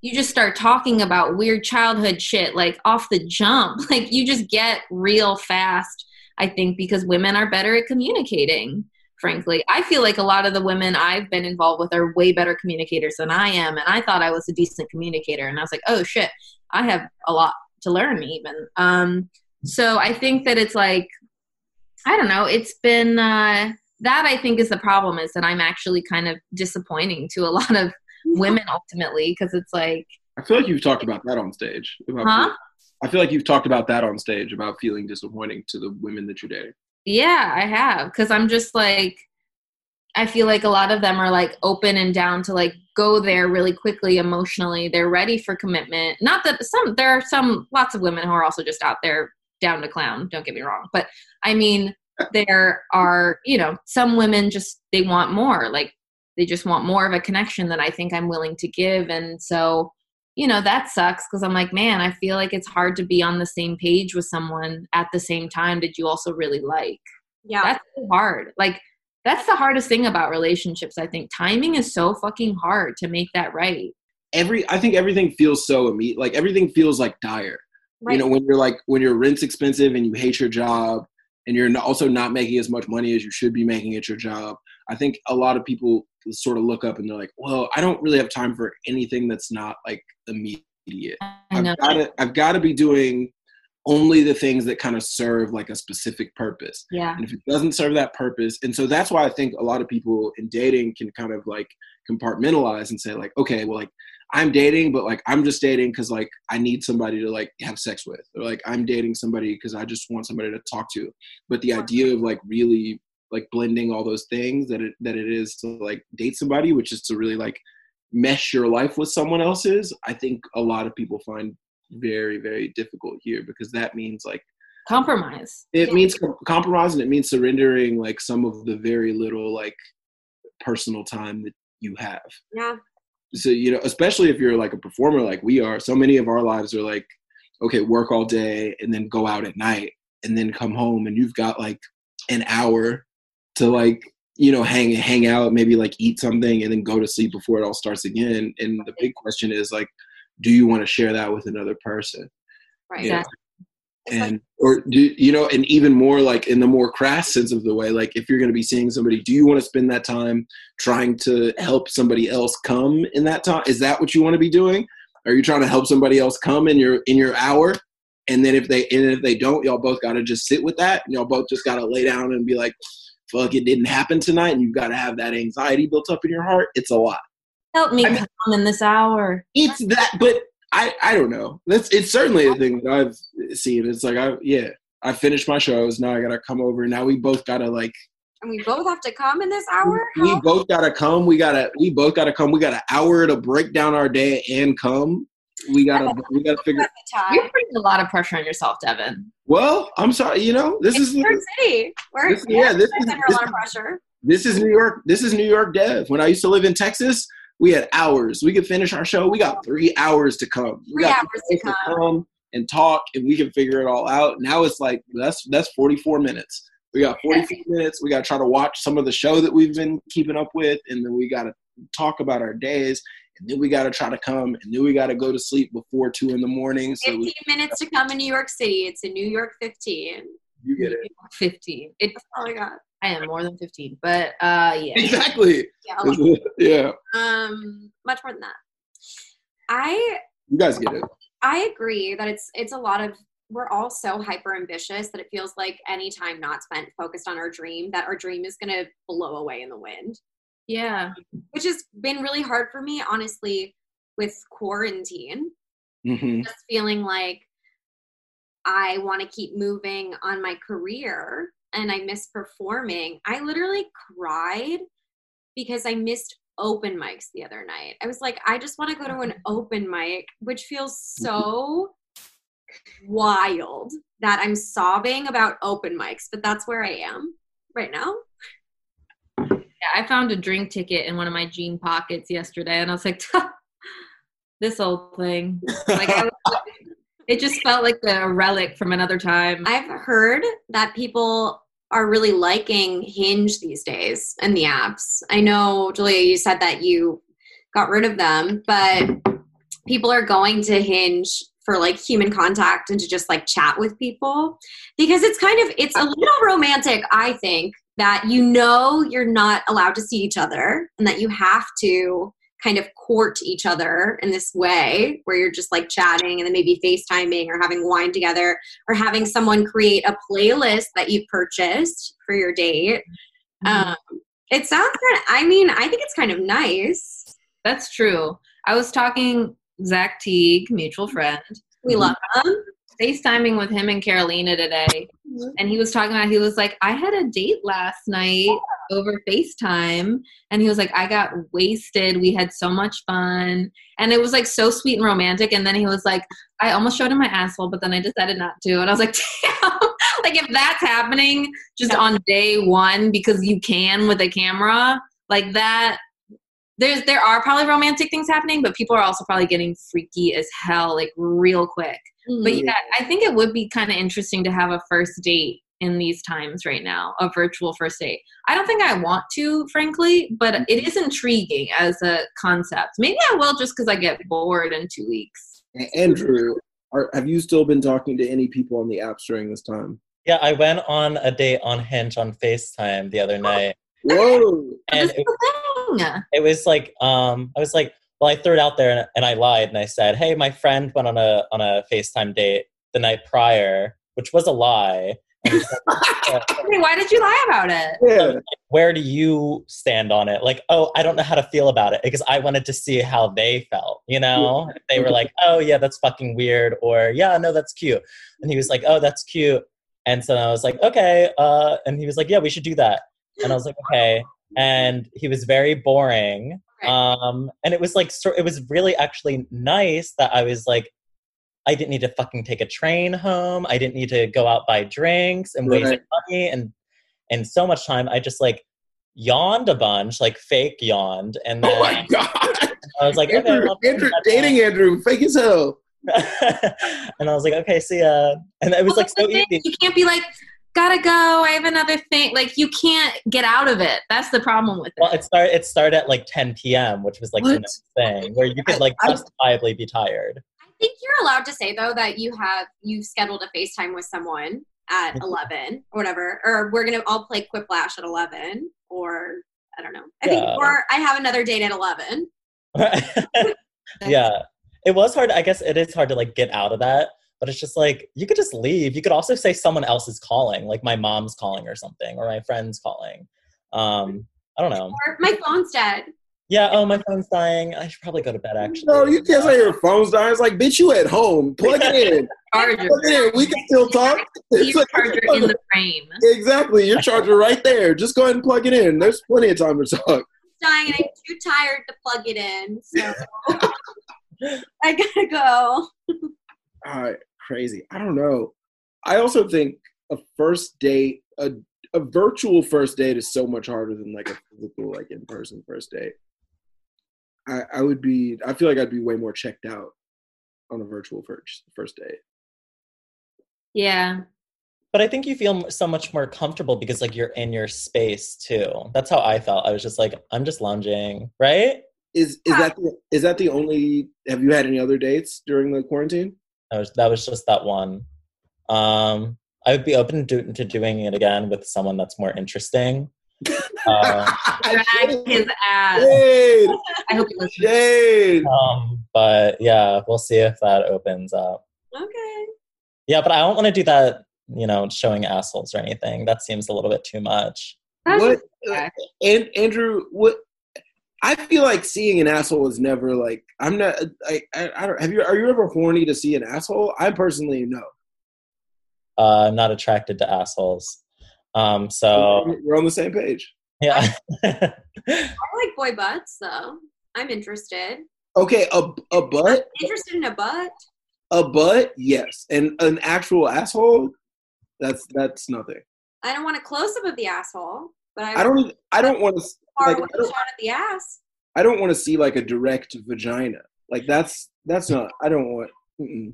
you just start talking about weird childhood shit like off the jump. Like you just get real fast, I think because women are better at communicating frankly. I feel like a lot of the women I've been involved with are way better communicators than I am. And I thought I was a decent communicator. And I was like, oh shit, I have a lot to learn even. Um, so I think that it's like, I don't know, it's been, uh, that I think is the problem is that I'm actually kind of disappointing to a lot of women ultimately because it's like, I feel like you've talked about that on stage. about Huh? feeling- I feel like you've talked about that on stage about feeling disappointing to the women that you're dating. Yeah, I have because I'm just like, I feel like a lot of them are like open and down to like go there really quickly emotionally. They're ready for commitment. Not that some there are some lots of women who are also just out there down to clown, don't get me wrong. But I mean there are, you know, some women just they want more. Like they just want more of a connection that I think I'm willing to give and so you know that sucks because i'm like man i feel like it's hard to be on the same page with someone at the same time that you also really like Yeah. that's so hard like that's the hardest thing about relationships i think timing is so fucking hard to make that right Every I think everything feels so immediate. Like everything feels like dire. Right. You know, when you're like when your rent's expensive and you hate your job and you're also not making as much money as you should be making at your job. I think a lot of people sort of look up and they're like, "Well, I don't really have time for anything that's not like immediate. I've got to I've got to be doing only the things that kind of serve like a specific purpose. yeah And if it doesn't serve that purpose, and so that's why I think a lot of people in dating can kind of like compartmentalize and say like, okay, well, like I'm dating, but like I'm just dating because like I need somebody to like have sex with, or like I'm dating somebody because I just want somebody to talk to. But the idea of like really like blending all those things that it that it is to like date somebody, which is to really like mesh your life with someone else's, I think a lot of people find very very difficult here because that means like compromise it Yeah. means com- compromise and it means surrendering like some of the very little like personal time that you have yeah. So you know especially if you're like a performer like we are so many of our lives are like okay work all day and then go out at night and then come home and you've got like an hour to like you know hang hang out maybe like eat something and then go to sleep before it all starts again. And the big question is like do you want to share that with another person? Right. you Exactly. Like- and or do you know and even more like in the more crass sense of the way like if you're going to be seeing somebody do you want to spend that time trying to help somebody else come in that time is that what you want to be doing? Are you trying to help somebody else come in your in your hour? And then if they and if they don't y'all both got to just sit with that and y'all both just got to lay down and be like fuck it didn't happen tonight and you've got to have that anxiety built up in your heart. It's a lot. Help me I mean- come in this hour. It's that but i i don't know. That's it's certainly a thing that i've seen. It's like i yeah i finished my shows. Now i gotta come over. Now we both gotta like And we both have to come in this hour? we both gotta come. We gotta we both gotta come. We got an hour to break down our day and come. We gotta we gotta figure At you're putting a lot of pressure on yourself devin. Well i'm sorry you know this It's is New York City. We're This- yeah, this is- under a this lot of is- pressure. this is new york this is new york dev. When i used to live in texas we had hours we could finish our show we got three hours to come we Three got hours to to come. come and talk and we can figure it all out. Now it's like that's that's 44 minutes. We got 44 minutes. We got to try to watch some of the show that we've been keeping up with, and then we got to talk about our days, and then we got to try to come, and then we got to go to sleep before two in the morning. So 15 we, minutes to come in New York City. It's in New York 15. you get it 15 it, That's all I got. I am more than 15 but uh yeah. Exactly. Yeah, yeah, um, much more than that. I you guys get it. I agree that it's it's a lot of we're all so hyper ambitious that it feels like any time not spent focused on our dream that our dream is going to blow away in the wind. Yeah. Which has been really hard for me honestly with quarantine. Hmm just feeling like I want to keep moving on my career and I miss performing. I literally cried because I missed open mics the other night. I was like, I just want to go to an mm-hmm. open mic, which feels so mm-hmm. wild that I'm sobbing about open mics, but that's where I am right now. Yeah, I found a drink ticket in one of my jean pockets yesterday, and I was like, "This old thing." Like, I was, it just felt like a relic from another time. I've heard that people are really liking Hinge these days and the apps. I know, Julia, you said that you got rid of them, but people are going to Hinge for like human contact and to just like chat with people because it's kind of it's a little romantic i think that you know you're not allowed to see each other and that you have to kind of court each other in this way where you're just like chatting and then maybe FaceTiming or having wine together or having someone create a playlist that you purchased for your date. Mhm. Um, it sounds kind of, I mean, I think it's kind of nice. That's true. I was talking Zach Teague, mutual friend, We love them. FaceTiming with him and Carolina today. Mm-hmm. And he was talking about, he was like, I had a date last night over FaceTime. And he was like, I got wasted. We had so much fun. And it was like so sweet and romantic. And then he was like, I almost showed him my asshole, but then I decided not to. And I was like, damn. like if that's happening just on day one because you can with a camera, like that there's there are probably romantic things happening, but people are also probably getting freaky as hell, like real quick. But Mm-hmm. yeah, I think it would be kind of interesting to have a first date in these times right now, a virtual first date. I don't think I want to, frankly, but it is intriguing as a concept. Maybe I will just because I get bored in two weeks. Andrew, are, have you still been talking to any people on the apps during this time? Yeah, I went on a date on Hinge on FaceTime the other night. Whoa! And this it, is the thing. it was like um I was like, well, I threw it out there and, and I lied and I said, Hey, my friend went on a on a FaceTime date the night prior, which was a lie. Said, Hey, why did you lie about it? Yeah. Where do you stand on it? Like, oh, I don't know how to feel about it because I wanted to see how they felt, you know? If They were like, oh, yeah, that's fucking weird, or yeah, no, that's cute. And he was like, oh, that's cute. And so I was like, okay. Uh, and he was like, yeah, we should do that. And I was like, okay. And he was very boring. Right. Um, and it was like, so, it was really actually nice that I was like, I didn't need to fucking take a train home. I didn't need to go out buy drinks and waste money and and so much time. I just like yawned a bunch, like fake yawned, and then Oh my god! I was like, okay, Andrew, well, Andrew, dating Andrew, fake as hell. and I was like, okay, see ya. And it was Well, like so thing. easy. You can't be like, gotta go. I have another thing. Like you can't get out of it. That's the problem with it. Well, it started. It started at like 10 p.m., which was like the next thing where you could like I- justifiably be tired. I think you're allowed to say though that you have you scheduled a FaceTime with someone at Mhm. eleven or whatever, or we're gonna all play Quiplash at eleven, or I don't know. I think, Yeah. or I have another date at eleven. yeah, it was hard. I guess it is hard to like get out of that. But it's just like you could just leave. You could also say someone else is calling, like my mom's calling or something, or my friend's calling. Um, I don't know. Or my phone's dead. Yeah. Oh, my phone's dying. I should probably go to bed. Actually. No, you can't say your phone's dying. It's like, bitch, you at home. Plug it in. Charger. Plug it in. We can still talk. It's Your like- charger in the frame. exactly. Your charger right there. Just go ahead and plug it in. There's plenty of time to talk. dying and I'm too tired to plug it in. So I gotta go. All right, crazy. I don't know. I also think a first date, a a virtual first date is so much harder than like a physical, like in person first date. I I would be. I feel like I'd be way more checked out on a virtual first first date. Yeah. But I think you feel so much more comfortable because like you're in your space too. That's how I felt. I was just like, I'm just lounging, right? Is is that the, is that the only? Have you had any other dates during the quarantine? That was that was just that one. Um, I would be open to, to doing it again with someone that's more interesting. Uh, Drag his ass. Shade, I hope he listens. shade. um, but yeah, we'll see if that opens up. Okay. Yeah, but I don't want to do that. You know, showing assholes or anything. That seems a little bit too much. That's What? just- okay. And Andrew, what? I feel like seeing an asshole is never like I'm not. I, I, I don't. Have you? Are you ever horny to see an asshole? I personally no. Uh, not attracted to assholes. Um, so We're on the same page. yeah. I like boy butts though. I'm interested. Okay, a a butt, Interested in a butt. a butt, yes, and an actual asshole. That's that's nothing. I don't want a close up of the asshole, but I, I don't. even- I don't want to. Like, I don't, the ass. I don't want to see like a direct vagina. Like that's that's not. I don't want. Mm-mm.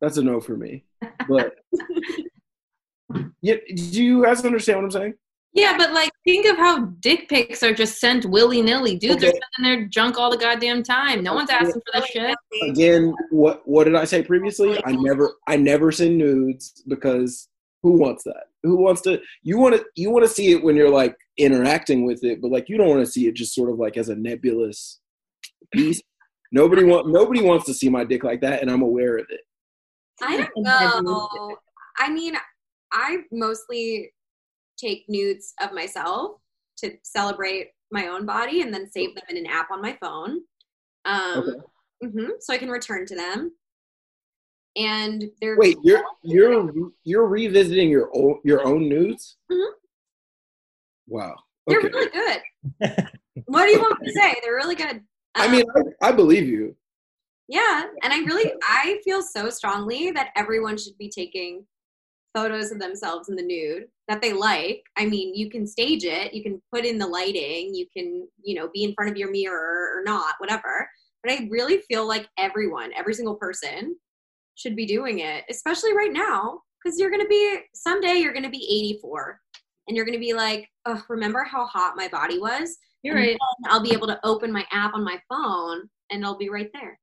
That's a no for me. But yeah, do you guys understand what I'm saying? Yeah, but like, think of how dick pics are just sent willy nilly. Dudes are Okay. sending their junk all the goddamn time. No one's asking for that shit. Again, what what did I say previously? I never I never send nudes because who wants that? Who wants to? You want to you want to see it when you're like interacting with it, but like you don't want to see it just sort of like as a nebulous piece. Nobody want nobody wants to see my dick like that, and I'm aware of it. I don't know. I mean, I mostly take nudes of myself to celebrate my own body and then save them in an app on my phone. Um, Okay. mhm, so I can return to them. And they're Wait, you're you're you're revisiting your own your own nudes? Mhm. Wow. They're really good. what do you want me to say? They're really good. I Um, mean, I, I believe you. Yeah, and I really I feel so strongly that everyone should be taking photos of themselves in the nude that they like. I mean, you can stage it, you can put in the lighting, you can, you know, be in front of your mirror or not, whatever. But I really feel like everyone, every single person should be doing it, especially right now because you're going to be someday you're going to be 84 and you're going to be like, "Oh, remember how hot my body was?" You're And right. then I'll be able to open my app on my phone and it'll be right there.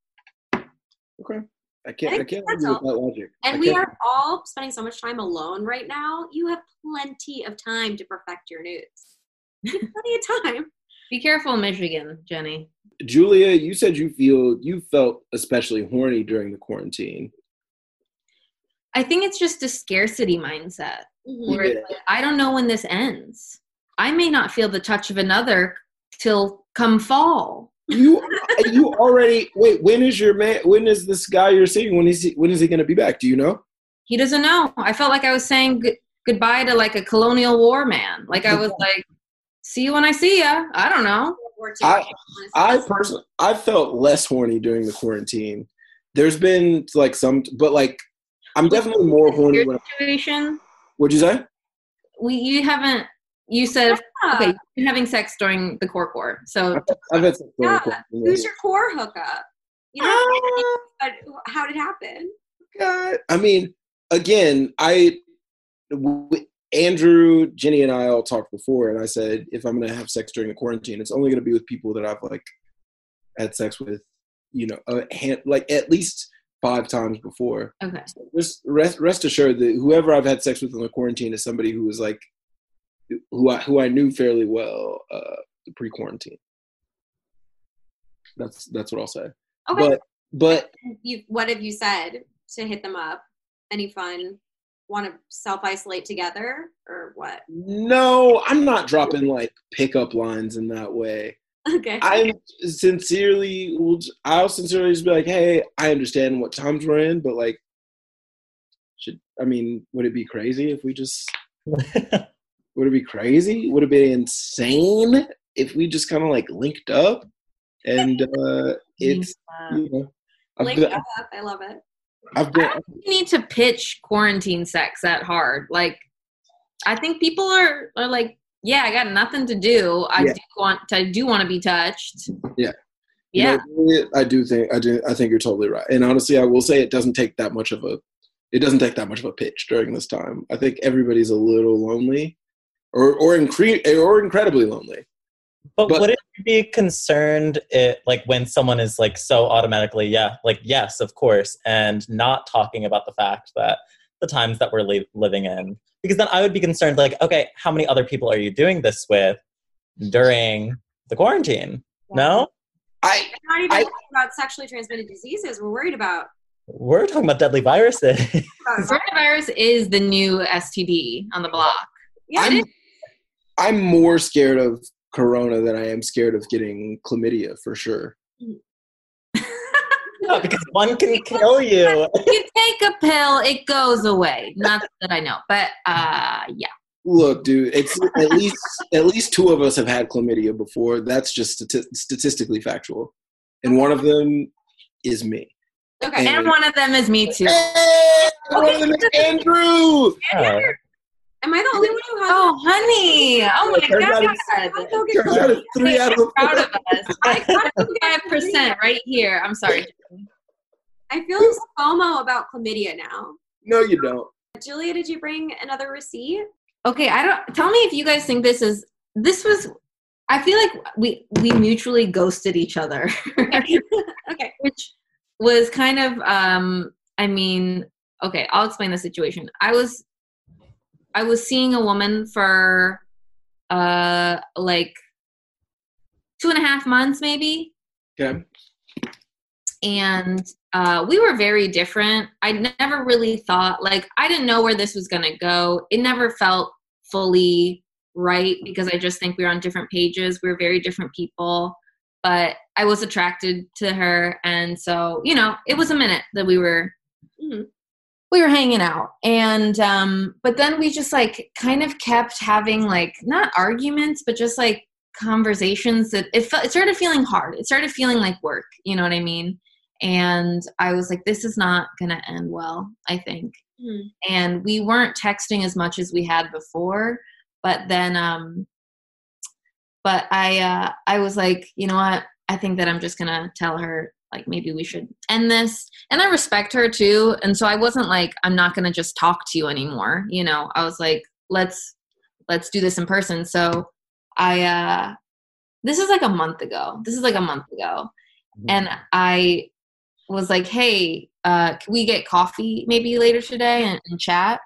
Okay. I can't. I I, can't that's argue with that logic. And we are all spending so much time alone right now. You have plenty of time to perfect your nudes. You plenty of time. Be careful, Michigan, Jenny. Julia, you said you feel you felt especially horny during the quarantine. I think it's just a scarcity mindset. Mm-hmm. Where Yeah. like, I don't know when this ends. I may not feel the touch of another till come fall. You you already wait. When is your man? When is this guy you're seeing? When is he? When is he going to be back? Do you know? He doesn't know. I felt like I was saying good, goodbye to like a colonial war man. Like I was like, see you when I see ya. I don't know. I- I personally, I felt less horny during the quarantine. There's been like some, but like I'm definitely more horny. When, situation. what'd you say? We you haven't. You said Yeah. okay. You're having sex during the core core. So I've, had sex Yeah. Who's your core hookup? You know, ah. but how did it happen? God. I mean, again, i Andrew, Jenny, and I all talked before, and I said if I'm gonna have sex during the quarantine, it's only gonna be with people that I've like had sex with, you know, uh, a hand, like at least five times before. okay. Just rest rest assured that whoever I've had sex with in the quarantine is somebody who was like, who I who I knew fairly well uh, pre quarantine. That's that's what I'll say. Okay. But but you what have you said to hit them up? Any fun? Want to self isolate together or what? No, I'm not dropping like pickup lines in that way. Okay. I sincerely, will j- I'll sincerely just be like, "Hey, I understand what times we're in, but like, should I mean, would it be crazy if we just? Would it be crazy? Would it be insane if we just kind of like linked up? And uh it's you know, I've been, up. I love it. I've been, you need to pitch quarantine sex that hard. Like, I think people are are like, yeah, I got nothing to do. I Yeah. do want I do want to be touched. Yeah. Yeah. You know, I do think I do. I think you're totally right. And honestly, I will say it doesn't take that much of a. It doesn't take that much of a pitch during this time. I think everybody's a little lonely, or or incre- or incredibly lonely. But, But- wouldn't you be concerned it like when someone is like so automatically, yeah, like yes, of course, and not talking about the fact that the times that we're li- living in? Because then I would be concerned, like, okay, how many other people are you doing this with during the quarantine? No, I We're not even I- talking about sexually transmitted diseases. We're worried about. we're talking about deadly viruses. about Coronavirus is the new STD on the block. yeah, I'm I'm more scared of corona than I am scared of getting chlamydia for sure. Mm. No, because one can kill you. You take a pill, it goes away. Not that I know, but uh, yeah. Look, dude, it's at least at least two of us have had chlamydia before. That's just stati- statistically factual, and one of them is me. okay. And one of them is me too. Hey, one of them is Andrew. Am I the only one who has? Oh, honey! Oh my Turns out god! it's- Go get Turns out it's three out of the Proud of us. I got five percent right here. I'm sorry. I feel FOMO about chlamydia now. No, you don't. Julia, did you bring another receipt? Okay, I don't. Tell me if you guys think this is. This was. I feel like we we mutually ghosted each other, Okay. which was kind of. um I mean, okay, I'll explain the situation. I was, I was seeing a woman for, uh, like two and a half months, maybe, Okay. and uh, we were very different. I never really thought like I didn't know where this was gonna go. It never felt fully right because I just think we were on different pages. We were very different people, but I was attracted to her, and so you know, it was a minute that we were. We were hanging out. And um but then we just like kind of kept having like not arguments but just like conversations that it, felt, it started feeling hard. It started feeling like work you know what i mean? And i was like this is not gonna end well i think. Mhm. and we weren't texting as much as we had before but then um but i uh i was like you know what? I think that i'm just gonna tell her like maybe we should end this. And i respect her too. And so i wasn't like i'm not gonna just talk to you anymore you know? I was like let's let's do this in person. So i uh this is like a month ago. This is like a month ago. And i was like hey uh can we get coffee maybe later today and, and chat?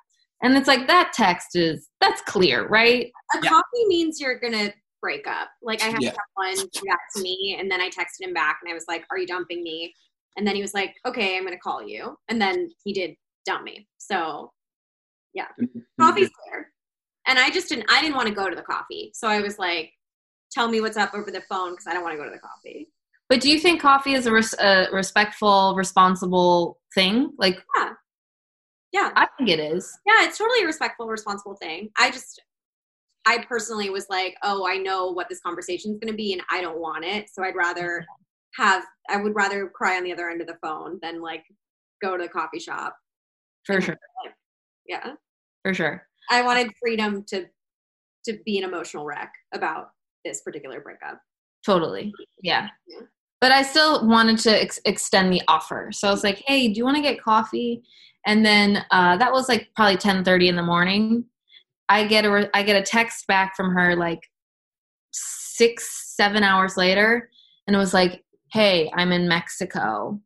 And it's like that text is that's clear right? A Yeah. coffee means you're gonna break up. Like I had Yeah. someone do that to me, and then I texted him back, and I was like, "Are you dumping me?" And then he was like, "Okay, I'm gonna call you." And then he did dump me. So yeah, mm-hmm. coffee's clear. And I just didn't. I didn't want to go to the coffee, so I was like, "Tell me what's up over the phone," because I don't want to go to the coffee. but do you think coffee is a, res- a respectful responsible thing like yeah. Yeah, i think it is yeah, it's totally a respectful, responsible thing. I just, I personally was like, oh, I know what this conversation is going to be, and I don't want it. So I'd rather have, I would rather cry on the other end of the phone than like go to the coffee shop. for sure Yeah, for sure I wanted freedom to to be an emotional wreck about this particular breakup. Totally. Yeah. Yeah. But I still wanted to ex- extend the offer. So I was like, hey, do you want to get coffee? And then uh, that was like probably 1030 in the morning. I get a re- I get a text back from her like six, seven hours later. And it was like, hey, I'm in Mexico.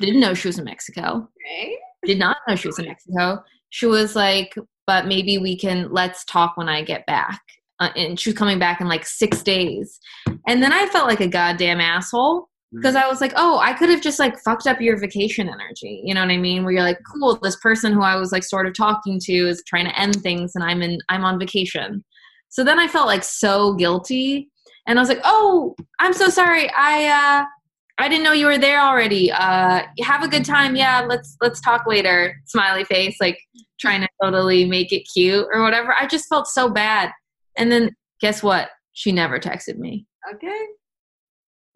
Didn't know she was in Mexico. Okay. Did not know she was in Mexico. She was like, but maybe we can, let's talk when I get back. Uh, and she was coming back in like six days. And then I felt like a goddamn asshole because I was like, oh, I could have just like fucked up your vacation energy. You know what I mean? Where you're like, cool, this person who I was like sort of talking to is trying to end things and I'm in, I'm on vacation. So then I felt like so guilty. And I was like, oh, I'm so sorry. I, uh, I didn't know you were there already. Uh, have a good time. Yeah, let's let's talk later. Smiley face, like trying to totally make it cute or whatever. I just felt so bad. And then guess what? She never texted me. Okay.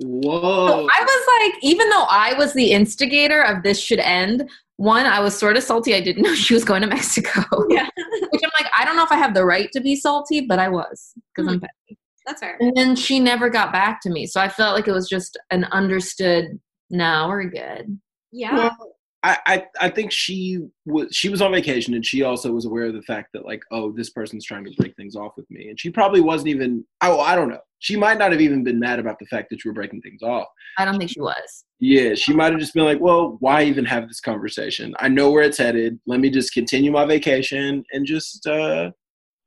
So Whoa. I was like, even though I was the instigator of this should end, one, I was sort of salty. I didn't know she was going to Mexico. Yeah. Which I'm like, I don't know if I have the right to be salty, but I was because I'm hmm. petty. That's fair. And then she never got back to me. So I felt like it was just an understood, no, we're good. Yeah. Well, I, I I think she was she was on vacation and she also was aware of the fact that like oh this person's trying to break things off with me. And she probably wasn't even oh I don't know. She might not have even been mad about the fact that you were breaking things off. I don't think she was. yeah she might have just been like well why even have this conversation? I know where it's headed. Let me just continue my vacation and just uh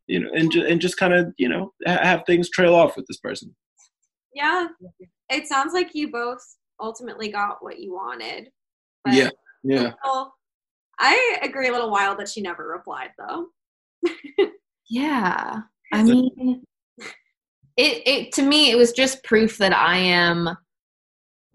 you know and ju- and just kind of you know ha- have things trail off with this person. Yeah. It sounds like you both ultimately got what you wanted. But yeah yeah Well, I agree a little wild that she never replied though. Yeah. I mean, it, it to me, it was just proof that I am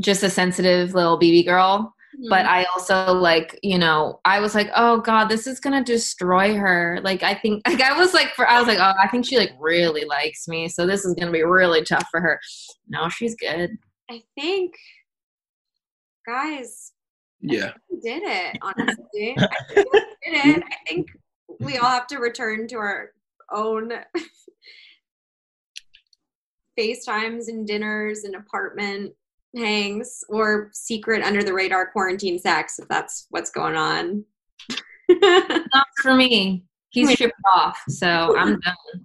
just a sensitive little BB girl. Mm-hmm. but i also like you know i was like oh god this is gonna destroy her like i think like i was like for i was like oh i think she like really likes me so this is gonna be really tough for her no she's good I think, guys, yeah we did it. Honestly, I think we did it. I think we all have to return to our own FaceTimes and dinners and apartment hangs or secret under the radar quarantine sex if that's what's going on. not for me he's shipped off so i'm done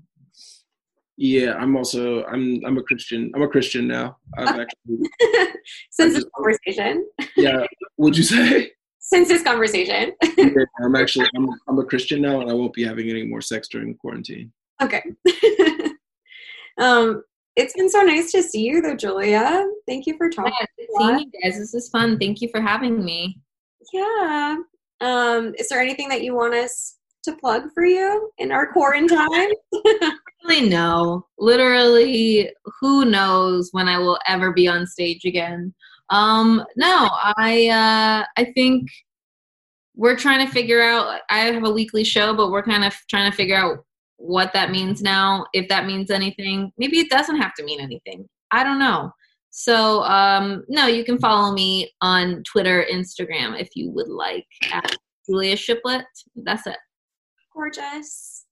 yeah I'm also I'm I'm a Christian I'm a Christian now I've actually Since this conversation, yeah would you say since this conversation. Yeah, I'm actually I'm, I'm a Christian now, and I won't be having any more sex during quarantine. Okay. um, it's been so nice to see you, though, Julia. Thank you for talking. yeah, seeing you guys this is fun thank you for having me Yeah. Um, is there anything that you want us to plug for you in our quarantine? Really no literally who knows when i will ever be on stage again um no i uh i think we're trying to figure out. I have a weekly show, but we're kind of trying to figure out what that means now. If that means anything, maybe it doesn't have to mean anything. I don't know. So um, no, you can follow me on Twitter, Instagram if you would like. At Julia Shiplett. That's it. Gorgeous.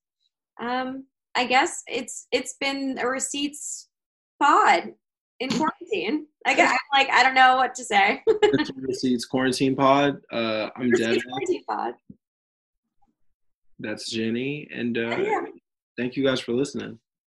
Um, I guess it's it's been a receipts pod in quarantine. I guess I'm like I don't know what to say. Receipts Quarantine Pod. Uh, I'm Receipts Devin. quarantine pod. That's Jenny. And uh, Yeah. thank you guys for listening.